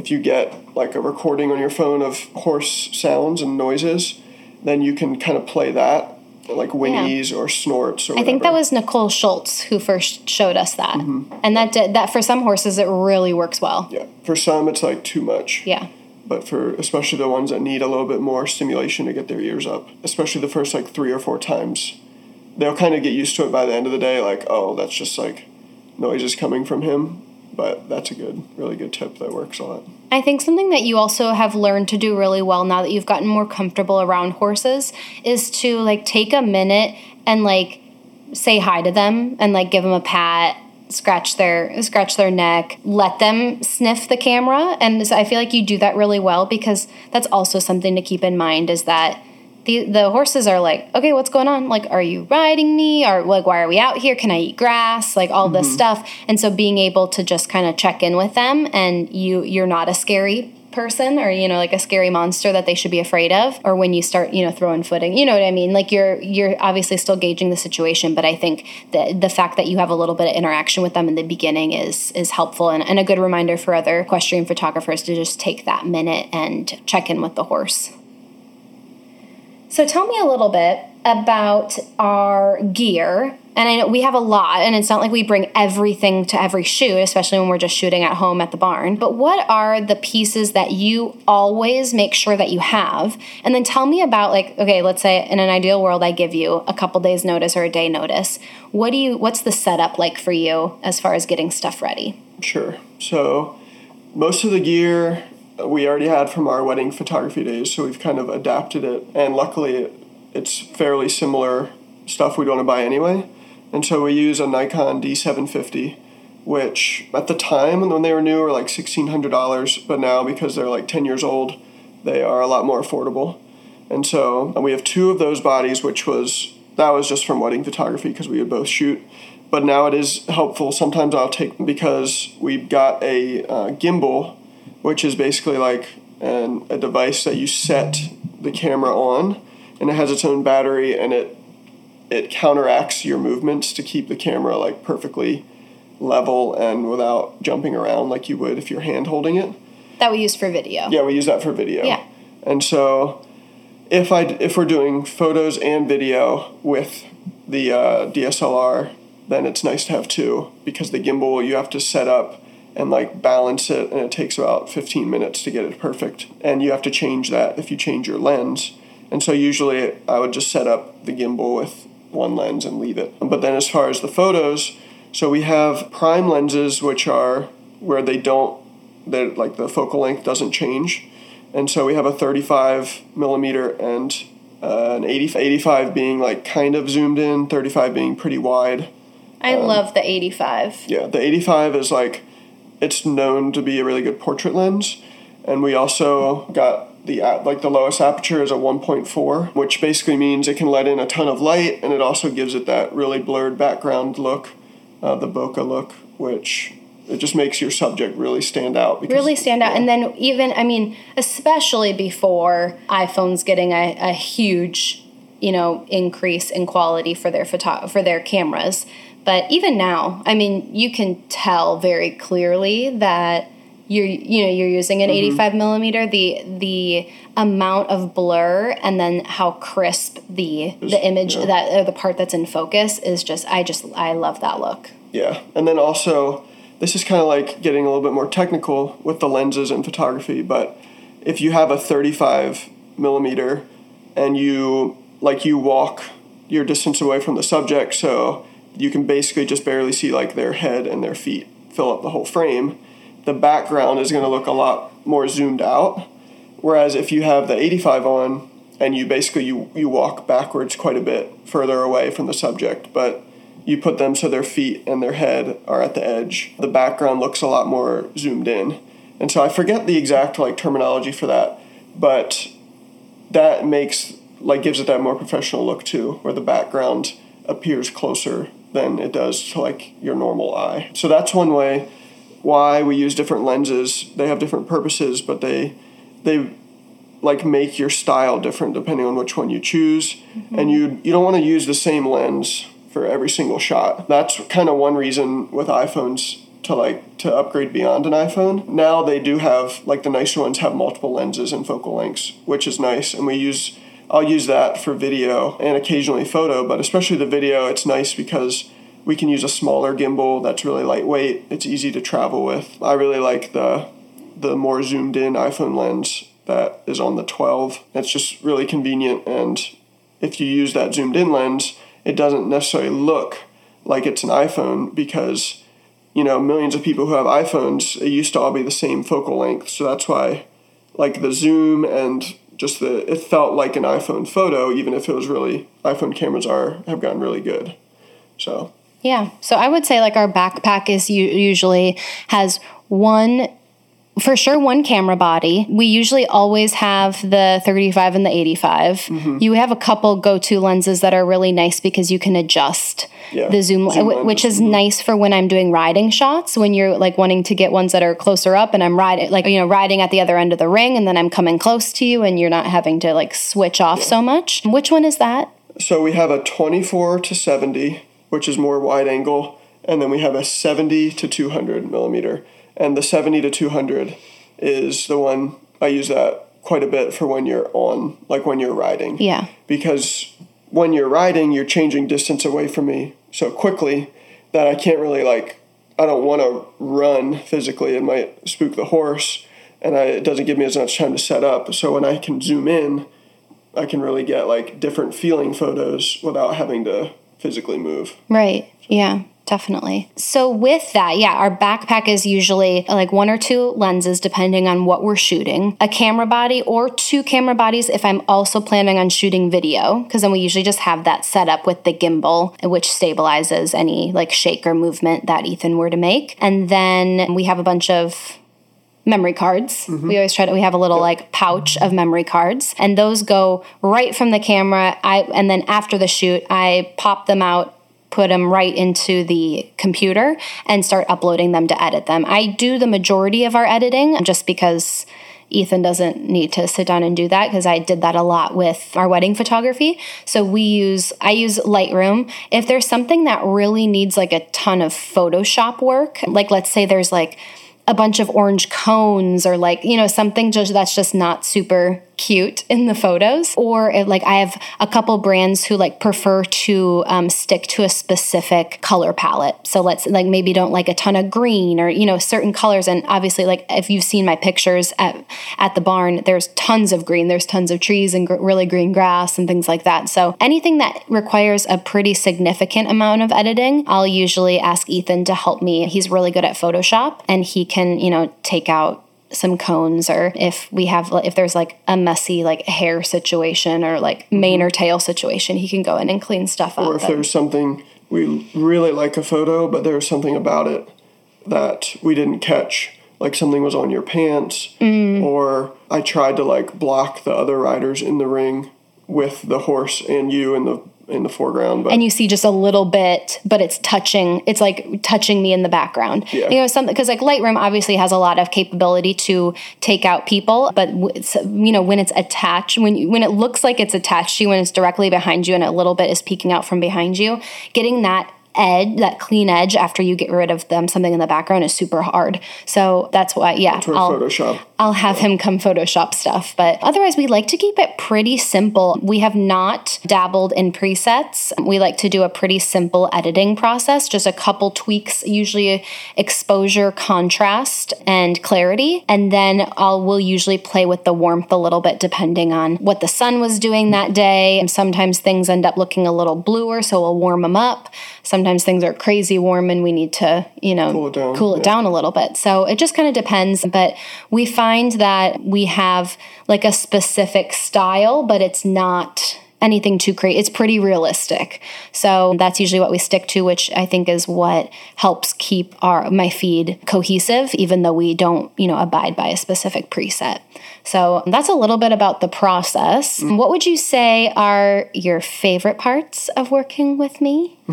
if you get like a recording on your phone of horse sounds and noises, then you can kind of play that, like whinnies or snorts or I think that was Nicole Schultz who first showed us that. Mm-hmm. And that did, that for some horses it really works well. Yeah, for some it's like too much. Yeah. But for especially the ones that need a little bit more stimulation to get their ears up, especially the first like three or four times, they'll kind of get used to it by the end of the day. Like, oh, that's just like noises coming from him. But that's a good, really good tip that works a lot. I think something that you also have learned to do really well now that you've gotten more comfortable around horses is to like take a minute and like say hi to them and like give them a pat scratch their scratch their neck let them sniff the camera and so i feel like you do that really well because that's also something to keep in mind is that the, the horses are like okay what's going on? Like are you riding me? Or like why are we out here? Can i eat grass? Like all this mm-hmm. stuff. And so being able to just kind of check in with them and you you're not a scary person or you know like a scary monster that they should be afraid of or when you start you know throwing footing. You know what i mean? Like you're you're obviously still gauging the situation but i think that the fact that you have a little bit of interaction with them in the beginning is is helpful and, and a good reminder for other equestrian photographers to just take that minute and check in with the horse so tell me a little bit about our gear. And I know we have a lot, and it's not like we bring everything to every shoot, especially when we're just shooting at home at the barn. But what are the pieces that you always make sure that you have? And then tell me about like, okay, let's say in an ideal world, I give you a couple days notice or a day notice. What do you? What's the setup like for you as far as getting stuff ready? Sure. So most of the gear we already had from our wedding photography days, so we've kind of adapted it. And luckily, it's fairly similar stuff we'd want to buy anyway. And so we use a Nikon D750, which at the time when they were new were like $1,600, but now because they're like 10 years old, they are a lot more affordable. And so we have two of those bodies, which was that was just from wedding photography because we would both shoot. But now it is helpful. Sometimes I'll take because we've got a uh, gimbal, which is basically like an, a device that you set the camera on, and it has its own battery, and it it counteracts your movements to keep the camera like perfectly level and without jumping around like you would if you're hand holding it. That we use for video. Yeah, we use that for video. Yeah. And so if I if we're doing photos and video with the uh, DSLR, then it's nice to have two because the gimbal you have to set up and like balance it, and it takes about 15 minutes to get it perfect. And you have to change that if you change your lens. And so usually I would just set up the gimbal with one lens and leave it. But then as far as the photos, so we have prime lenses which are where they don't that like the focal length doesn't change and so we have a 35 millimeter and uh, an 80, 85 being like kind of zoomed in, 35 being pretty wide. I um, love the 85. Yeah, the 85 is like, it's known to be a really good portrait lens. And we also got the like the lowest aperture is a 1.4, which basically means it can let in a ton of light, and it also gives it that really blurred background look, uh, the bokeh look, which it just makes your subject really stand out. Because, really stand out. Yeah. And then even, I mean, especially before iPhone's getting a, a huge, you know, increase in quality for their photo for their cameras. But even now, I mean, you can tell very clearly that you're you know you're using an mm-hmm. 85 millimeter the the amount of blur and then how crisp the the image yeah. that or the part that's in focus is just i just i love that look yeah and then also this is kind of like getting a little bit more technical with the lenses and photography, but if you have a 35 millimeter and you like you walk your distance away from the subject, so you can basically just barely see like their head and their feet fill up the whole frame. The background is going to look a lot more zoomed out. Whereas if you have the 85 on and you basically you, you walk backwards quite a bit further away from the subject, but you put them so their feet and their head are at the edge. The background looks a lot more zoomed in. And so I forget the exact like terminology for that, but that makes like gives it that more professional look too, where the background appears closer than it does to like your normal eye. So that's one way why we use different lenses. They have different purposes, but they they like make your style different depending on which one you choose. Mm-hmm. And you you don't want to use the same lens for every single shot. That's kind of one reason with iPhones to like to upgrade beyond an iPhone. Now they do have like the nicer ones have multiple lenses and focal lengths, which is nice and we use I'll use that for video and occasionally photo, but especially the video it's nice because we can use a smaller gimbal that's really lightweight. It's easy to travel with. I really like the the more zoomed in iPhone lens that is on the 12. It's just really convenient and if you use that zoomed in lens, it doesn't necessarily look like it's an iPhone because you know millions of people who have iPhones it used to all be the same focal length so that's why like the zoom and just the it felt like an iPhone photo even if it was really iPhone cameras are have gotten really good. So. Yeah. So I would say like our backpack is usually has one for sure one camera body. We usually always have the 35 and the 85. Mm-hmm. You have a couple go-to lenses that are really nice because you can adjust yeah. the zoom, zoom which is nice for when I'm doing riding shots when you're like wanting to get ones that are closer up and I'm riding like you know riding at the other end of the ring and then I'm coming close to you and you're not having to like switch off yeah. so much. Which one is that? So we have a 24 to 70, which is more wide angle, and then we have a 70 to 200 millimeter and the 70 to 200 is the one I use that quite a bit for when you're on, like when you're riding. Yeah. Because when you're riding, you're changing distance away from me so quickly that I can't really like I don't want to run physically. It might spook the horse, and I, it doesn't give me as much time to set up. So when I can zoom in, I can really get like different feeling photos without having to physically move. Right. Yeah definitely. So with that, yeah, our backpack is usually like one or two lenses depending on what we're shooting, a camera body or two camera bodies if I'm also planning on shooting video because then we usually just have that set up with the gimbal which stabilizes any like shake or movement that Ethan were to make. And then we have a bunch of memory cards. Mm-hmm. We always try to we have a little like pouch of memory cards and those go right from the camera. I and then after the shoot, I pop them out put them right into the computer and start uploading them to edit them. I do the majority of our editing just because Ethan doesn't need to sit down and do that because I did that a lot with our wedding photography. So we use I use Lightroom. If there's something that really needs like a ton of Photoshop work, like let's say there's like a bunch of orange cones or like you know something just that's just not super cute in the photos or it, like i have a couple brands who like prefer to um, stick to a specific color palette. So let's like maybe don't like a ton of green or you know certain colors. And obviously like if you've seen my pictures at at the barn there's tons of green. There's tons of trees and gr- really green grass and things like that. So anything that requires a pretty significant amount of editing i'll usually ask ethan to help me. He's really good at photoshop and he can you know take out some cones or if we have if there's like a messy like hair situation or like mane or tail situation he can go in and clean stuff up Or if there's something we really like a photo, but there's something about it that we didn't catch, like something was on your pants, Mm. or I tried to like block the other riders in the ring with the horse and you and the in the foreground, but and you see just a little bit, but it's touching. It's like touching me in the background. Yeah. You know, something because like Lightroom obviously has a lot of capability to take out people, but you know when it's attached, when you, when it looks like it's attached to you, when it's directly behind you, and a little bit is peeking out from behind you, getting that edge, that clean edge after you get rid of them, something in the background is super hard. So that's why, yeah, I'll, Photoshop. I'll have him come Photoshop stuff. But otherwise, we like to keep it pretty simple. We have not dabbled in presets. We like to do a pretty simple editing process, just a couple tweaks, usually exposure, contrast, and clarity. And then I'll we'll usually play with the warmth a little bit depending on what the sun was doing that day. And sometimes things end up looking a little bluer, so we'll warm them up. Sometimes things are crazy warm and we need to, you know, Cool it down, cool it yeah. down a little bit. So it just kind of depends. But we find that we have like a specific style, but it's not anything too crazy. It's pretty realistic. So that's usually what we stick to, which I think is what helps keep our my feed cohesive, even though we don't, you know, abide by a specific preset. So that's a little bit about the process. Mm. What would you say are your favorite parts of working with me [laughs]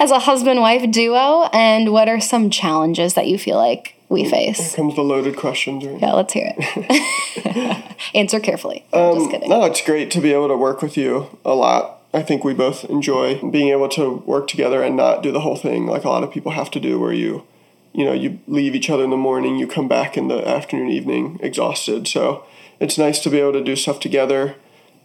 as a husband wife duo? And what are some challenges that you feel like we face? Comes the loaded questions. Right? Yeah, let's hear it. [laughs] Answer carefully. Um, just kidding. No, it's great to be able to work with you a lot. I think we both enjoy being able to work together and not do the whole thing like a lot of people have to do where you you know, you leave each other in the morning, you come back in the afternoon, evening exhausted. So it's nice to be able to do stuff together.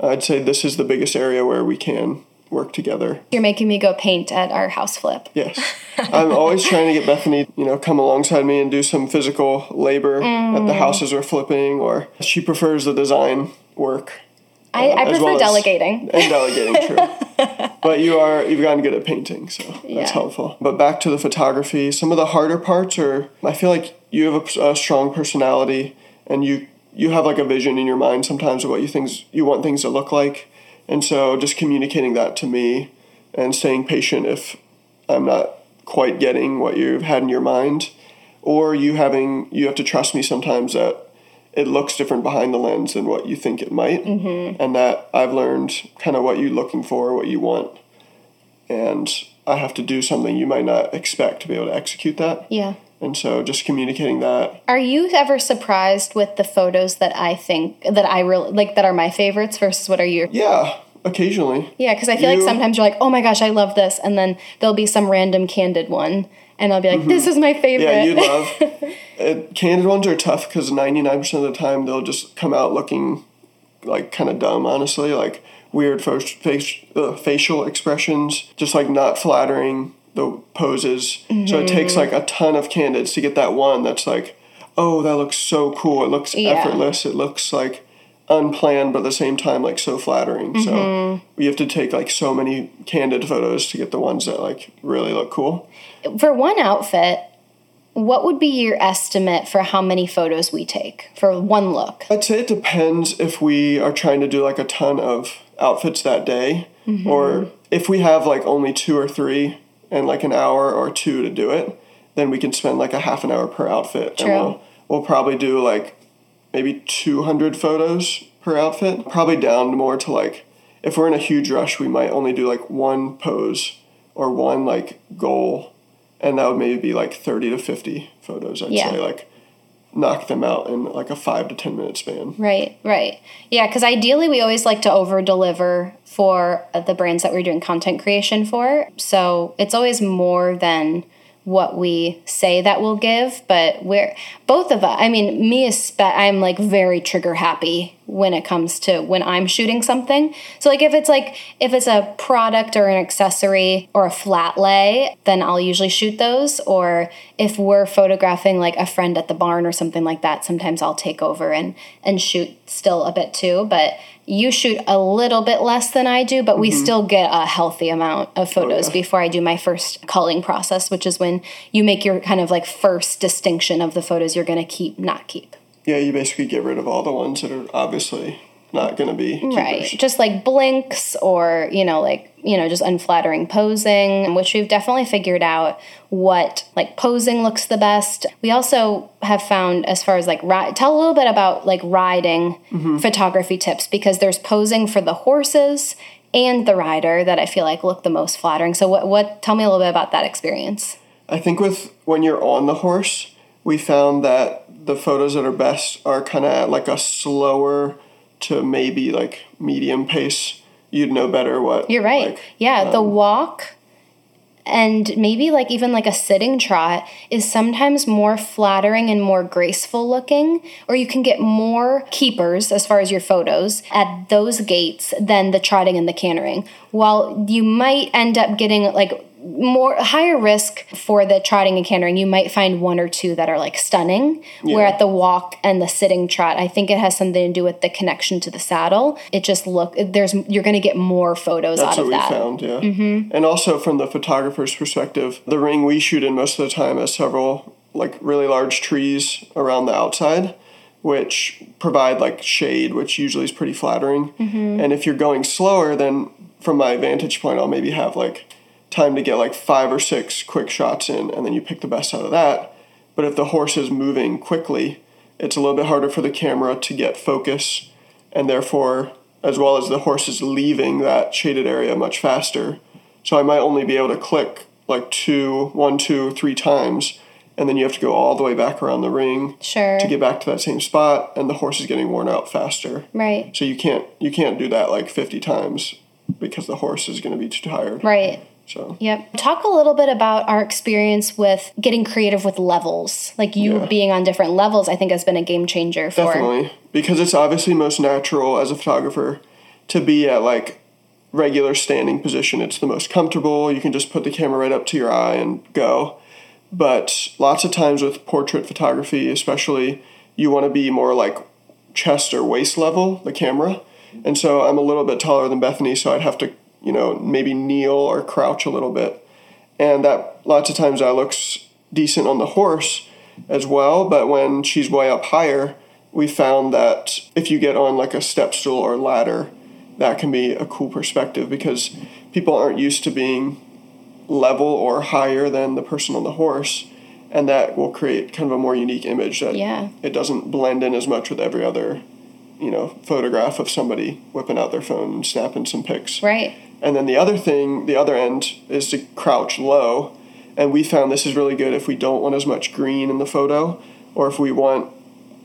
I'd say this is the biggest area where we can work together. You're making me go paint at our house flip. Yes. I'm always trying to get Bethany, you know, come alongside me and do some physical labor at the mm. houses we're flipping, or she prefers the design work. I, I uh, prefer well delegating. And delegating, true. [laughs] [laughs] but you are you've gotten good at painting, so that's Yeah. helpful. But back to the photography, some of the harder parts are I feel like you have a, a strong personality and you you have like a vision in your mind sometimes of what you things you want things to look like. And so just communicating that to me and staying patient if I'm not quite getting what you've had in your mind or you having you have to trust me sometimes that it looks different behind the lens than what you think it might. Mm-hmm. and that i've learned kind of what you're looking for what you want. And i have to do something you might not expect to be able to execute that. Yeah. and so just communicating that. Are you ever surprised with the photos that I think that I really like that are my favorites versus what are your? Yeah occasionally. Yeah, because I feel like sometimes you're like, oh my gosh, I love this, and then there'll be some random candid one, and I'll be like, this is my favorite. yeah you'd love [laughs] it, candid ones are tough because 99% of the time they'll just come out looking like kind of dumb honestly like weird fa- face, uh, facial expressions just like not flattering the poses so it takes like a ton of candids to get that one that's like oh that looks so cool it looks Yeah. effortless it looks like unplanned but at the same time like so flattering. So we have to take like so many candid photos to get the ones that like really look cool. For one outfit, what would be your estimate for how many photos we take for one look? I'd say it depends if we are trying to do like a ton of outfits that day mm-hmm. or if we have like only two or three and like an hour or two to do it, then we can spend like a half an hour per outfit. True. And we'll, we'll probably do like maybe 200 photos per outfit. Probably down more to like, if we're in a huge rush, we might only do like one pose or one like goal. And that would maybe be like 30 to 50 photos, I'd Yeah. say. Like, knock them out in like a five to 10 minute span. Right, right. Yeah, because ideally we always like to over deliver for uh, the brands that we're doing content creation for. So it's always more than what we say that we'll give, but we're both of us. I mean, me is I'm like very trigger happy when it comes to when I'm shooting something. So like if it's like if it's a product or an accessory or a flat lay, then I'll usually shoot those. Or if we're photographing like a friend at the barn or something like that, sometimes I'll take over and and shoot still a bit too. But you shoot a little bit less than I do, but we mm-hmm. still get a healthy amount of oh, photos yeah. before I do my first culling process, which is when you make your kind of like first distinction of the photos you're going to keep, not keep. Yeah, you basically get rid of all the ones that are obviously not going to be keepers. Right. Just like blinks or, you know, like, you know, just unflattering posing, which we've definitely figured out what like posing looks the best. We also have found as far as like ri- tell a little bit about like riding mm-hmm. photography tips because there's posing for the horses and the rider that I feel like look the most flattering. So what what tell me a little bit about that experience. I think with when you're on the horse, we found that the photos that are best are kind of like a slower to maybe like medium pace. You'd know better what. You're right. like, yeah, the um, walk and maybe like even like a sitting trot is sometimes more flattering and more graceful looking or you can get more keepers as far as your photos at those gaits than the trotting and the cantering while you might end up getting like more higher risk for the trotting and cantering you might find one or two that are like stunning where at the walk and the sitting trot i think it has something to do with the connection to the saddle it just look there's you're going to get more photos That's out what of we that found, yeah. Mm-hmm. And also from the photographer's perspective, the ring we shoot in most of the time has several like really large trees around the outside, which provide like shade, which usually is pretty flattering. And if you're going slower, then from my vantage point, I'll maybe have like time to get like five or six quick shots in, and then you pick the best out of that. But if the horse is moving quickly, it's a little bit harder for the camera to get focus, and therefore, as well as the horse is leaving that shaded area much faster. So I might only be able to click like two, one, two, three times, and then you have to go all the way back around the ring sure to get back to that same spot, and the horse is getting worn out faster. right So you can't you can't do that like fifty times because the horse is going to be too tired. right So Yep. Talk a little bit about our experience with getting creative with levels. Like you Yeah. being on different levels, I think has been a game changer for. Definitely. Because it's obviously most natural as a photographer to be at like regular standing position. It's the most comfortable. You can just put the camera right up to your eye and go. But lots of times with portrait photography, especially, you want to be more like chest or waist level, the camera. And so I'm a little bit taller than Bethany, so I'd have to, you know, maybe kneel or crouch a little bit. And that lots of times that looks decent on the horse as well. But when she's way up higher, we found that if you get on like a step stool or ladder, that can be a cool perspective because people aren't used to being level or higher than the person on the horse. And that will create kind of a more unique image that Yeah. it doesn't blend in as much with every other, you know, photograph of somebody whipping out their phone and snapping some pics. Right. And then the other thing, the other end, is to crouch low. And we found this is really good if we don't want as much green in the photo, or if we want,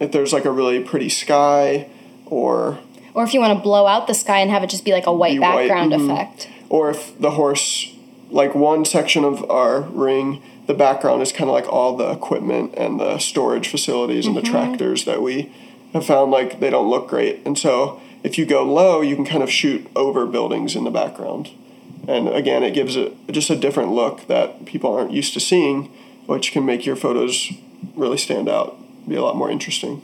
if there's like a really pretty sky, or Or if you want to blow out the sky and have it just be like a white Be white, background mhm. effect. or if the horse, like one section of our ring, the background is kind of like all the equipment and the storage facilities and the tractors that we have found like they don't look great. And so if you go low, you can kind of shoot over buildings in the background. And again, it gives it just a different look that people aren't used to seeing, which can make your photos really stand out, be a lot more interesting.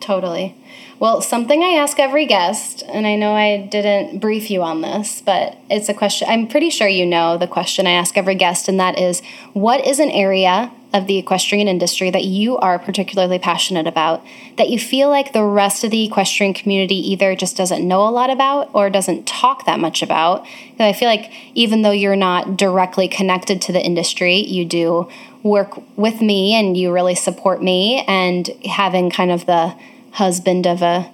Totally. Well, something I ask every guest, and I know I didn't brief you on this, but it's a question I'm pretty sure you know the question I ask every guest, and that is what is an area of the equestrian industry that you are particularly passionate about that you feel like the rest of the equestrian community either just doesn't know a lot about or doesn't talk that much about? I feel like even though you're not directly connected to the industry, you do work with me and you really support me and having kind of the husband of a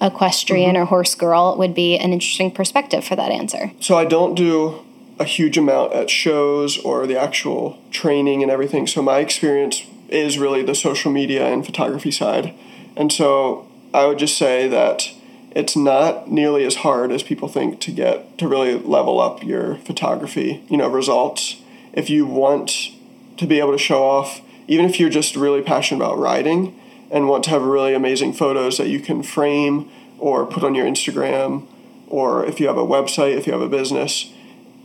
equestrian mm-hmm. or horse girl would be an interesting perspective for that answer. So I don't do a huge amount at shows or the actual training and everything. So my experience is really the social media and photography side. And so I would just say that it's not nearly as hard as people think to get to really level up your photography, you know, results. If you want to be able to show off, even if you're just really passionate about riding, and want to have really amazing photos that you can frame or put on your Instagram or if you have a website, if you have a business,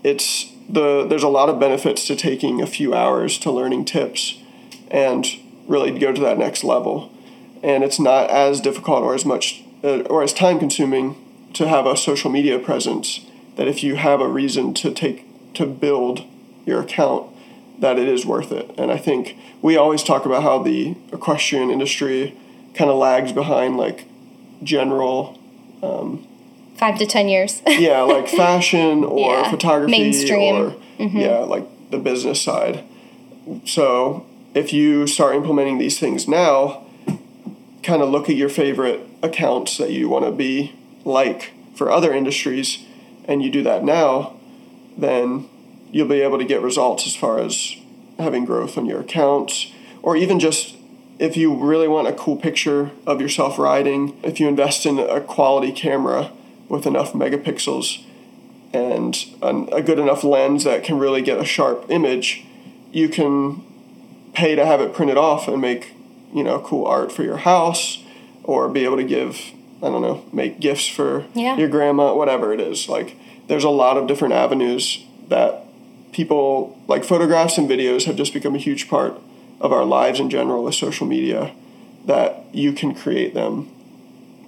it's the there's a lot of benefits to taking a few hours to learning tips and really go to that next level. And it's not as difficult or as much uh, or as time consuming to have a social media presence that if you have a reason to take to build your account that it is worth it. And I think we always talk about how the equestrian industry kind of lags behind like general um, five to ten years. [laughs] yeah, like fashion or yeah. photography Mainstream. or mm-hmm. yeah, like the business side. So if you start implementing these things now, kind of look at your favorite accounts that you want to be like for other industries, and you do that now, then you'll be able to get results as far as having growth on your accounts or even just if you really want a cool picture of yourself riding, if you invest in a quality camera with enough megapixels and a good enough lens that can really get a sharp image, you can pay to have it printed off and make, you know, cool art for your house or be able to give, I don't know, make gifts for yeah. your grandma, whatever it is. Like there's a lot of different avenues that people like photographs and videos have just become a huge part of our lives in general with social media that you can create them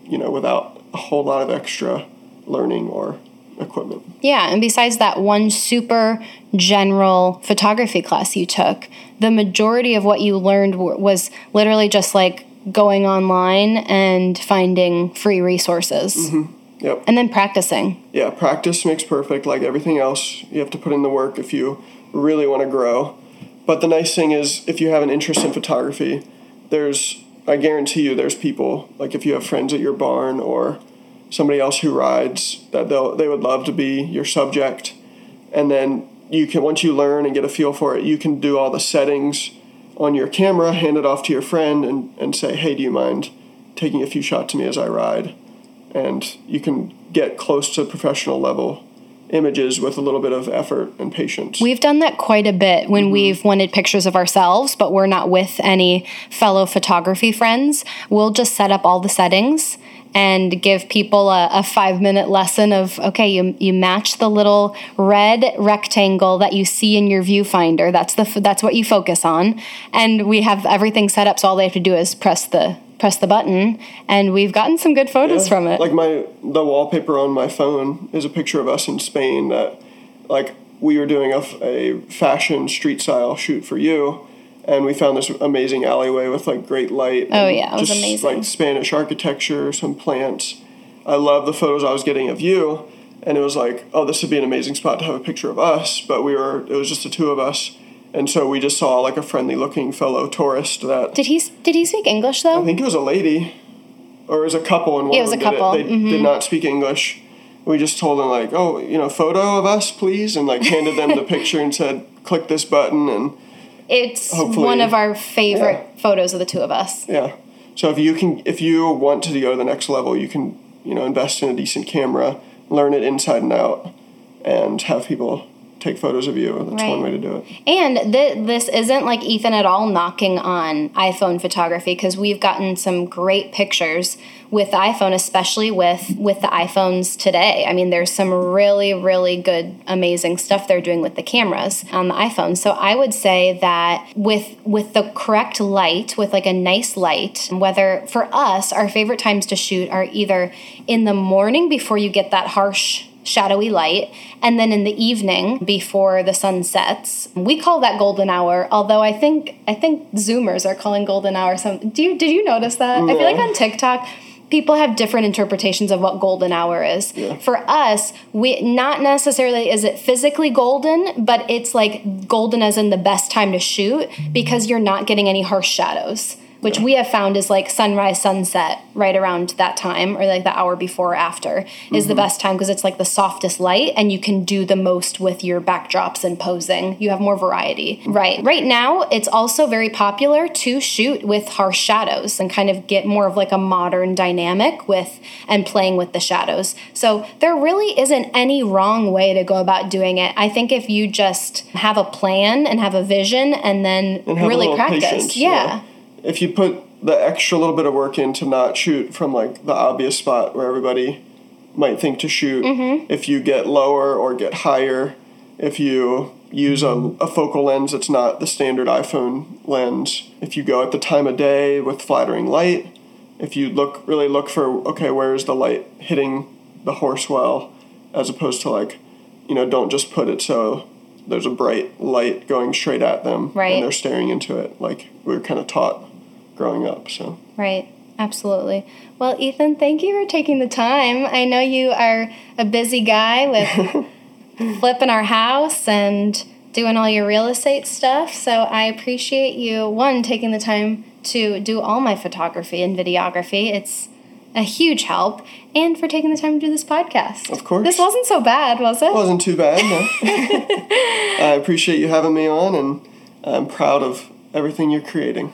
you know without a whole lot of extra learning or equipment yeah and besides that one super general photography class you took the majority of what you learned was literally just like going online and finding free resources mm-hmm. Yep. And then practicing. Yeah, practice makes perfect. Like everything else, you have to put in the work if you really want to grow. But the nice thing is, if you have an interest in photography, there's, I guarantee you, there's people, like if you have friends at your barn or somebody else who rides, that they'll, they would love to be your subject. And then you can, once you learn and get a feel for it, you can do all the settings on your camera, hand it off to your friend, and, and say, hey, do you mind taking a few shots of me as I ride? And you can get close to professional level images with a little bit of effort and patience. We've done that quite a bit when mm-hmm. we've wanted pictures of ourselves, but we're not with any fellow photography friends. We'll just set up all the settings and give people a, a, five minute lesson of okay you, you match the little red rectangle that you see in your viewfinder that's the that's what you focus on and we have everything set up so all they have to do is press the press the button and we've gotten some good photos yeah, from it. Like my the wallpaper on my phone is a picture of us in spain that like we were doing a, a fashion street style shoot for you and we found this amazing alleyway with like great light oh yeah it was just, amazing. Like spanish architecture some plants. I love the photos i was getting of you and it was like oh this would be an amazing spot to have a picture of us but we were it was just the two of us and so we just saw like a friendly looking fellow tourist that did he did he speak english though? I think it was a lady. Or it was a couple and one it was a couple. They mm-hmm. did not speak english. We just told them like oh you know photo of us please and like handed them the [laughs] picture and said click this button and it's one of our favorite yeah. photos of the two of us. Yeah. So if you can if you want to go to the next level you can you know invest in a decent camera learn it inside and out and have people take photos of you. That's Right. one way to do it. And th- this isn't like Ethan at all knocking on iPhone photography because we've gotten some great pictures with the iPhone, especially with with the iPhones today. I mean, there's some really, really good, amazing stuff they're doing with the cameras on the iPhone. So I would say that with with the correct light, with like a nice light, whether for us, our favorite times to shoot are either in the morning before you get that harsh shadowy light. And then in the evening before the sun sets we call that golden hour although i think i think zoomers are calling golden hour some do you did you notice that? I feel like on tiktok people have different interpretations of what golden hour is. For us we not necessarily is it physically golden but it's like golden as in the best time to shoot because you're not getting any harsh shadows which we have found is like sunrise sunset right around that time or like the hour before or after is the mm-hmm. best time because it's like the softest light and you can do the most with your backdrops and posing. You have more variety. Right. Right now it's also very popular to shoot with harsh shadows and kind of get more of like a modern dynamic with and playing with the shadows. So there really isn't any wrong way to go about doing it. I think if you just have a plan and have a vision and then And really practice patience, yeah If you put the extra little bit of work in to not shoot from like the obvious spot where everybody might think to shoot, Mm-hmm. if you get lower or get higher, if you use a, a focal lens that's not the standard iPhone lens, if you go at the time of day with flattering light, if you look really look for okay, where is the light hitting the horse well, as opposed to like, you know, don't just put it so there's a bright light going straight at them Right. and they're staring into it like we are kind of taught growing up. So Right. Absolutely. Well, Ethan, thank you for taking the time. I know you are a busy guy with [laughs] flipping our house and doing all your real estate stuff. So I appreciate you, one, taking the time to do all my photography and videography. It's a huge help. And for taking the time to do this podcast. Of course. This wasn't so bad, was it? wasn't too bad. No. [laughs] I appreciate you having me on, and I'm proud of everything you're creating.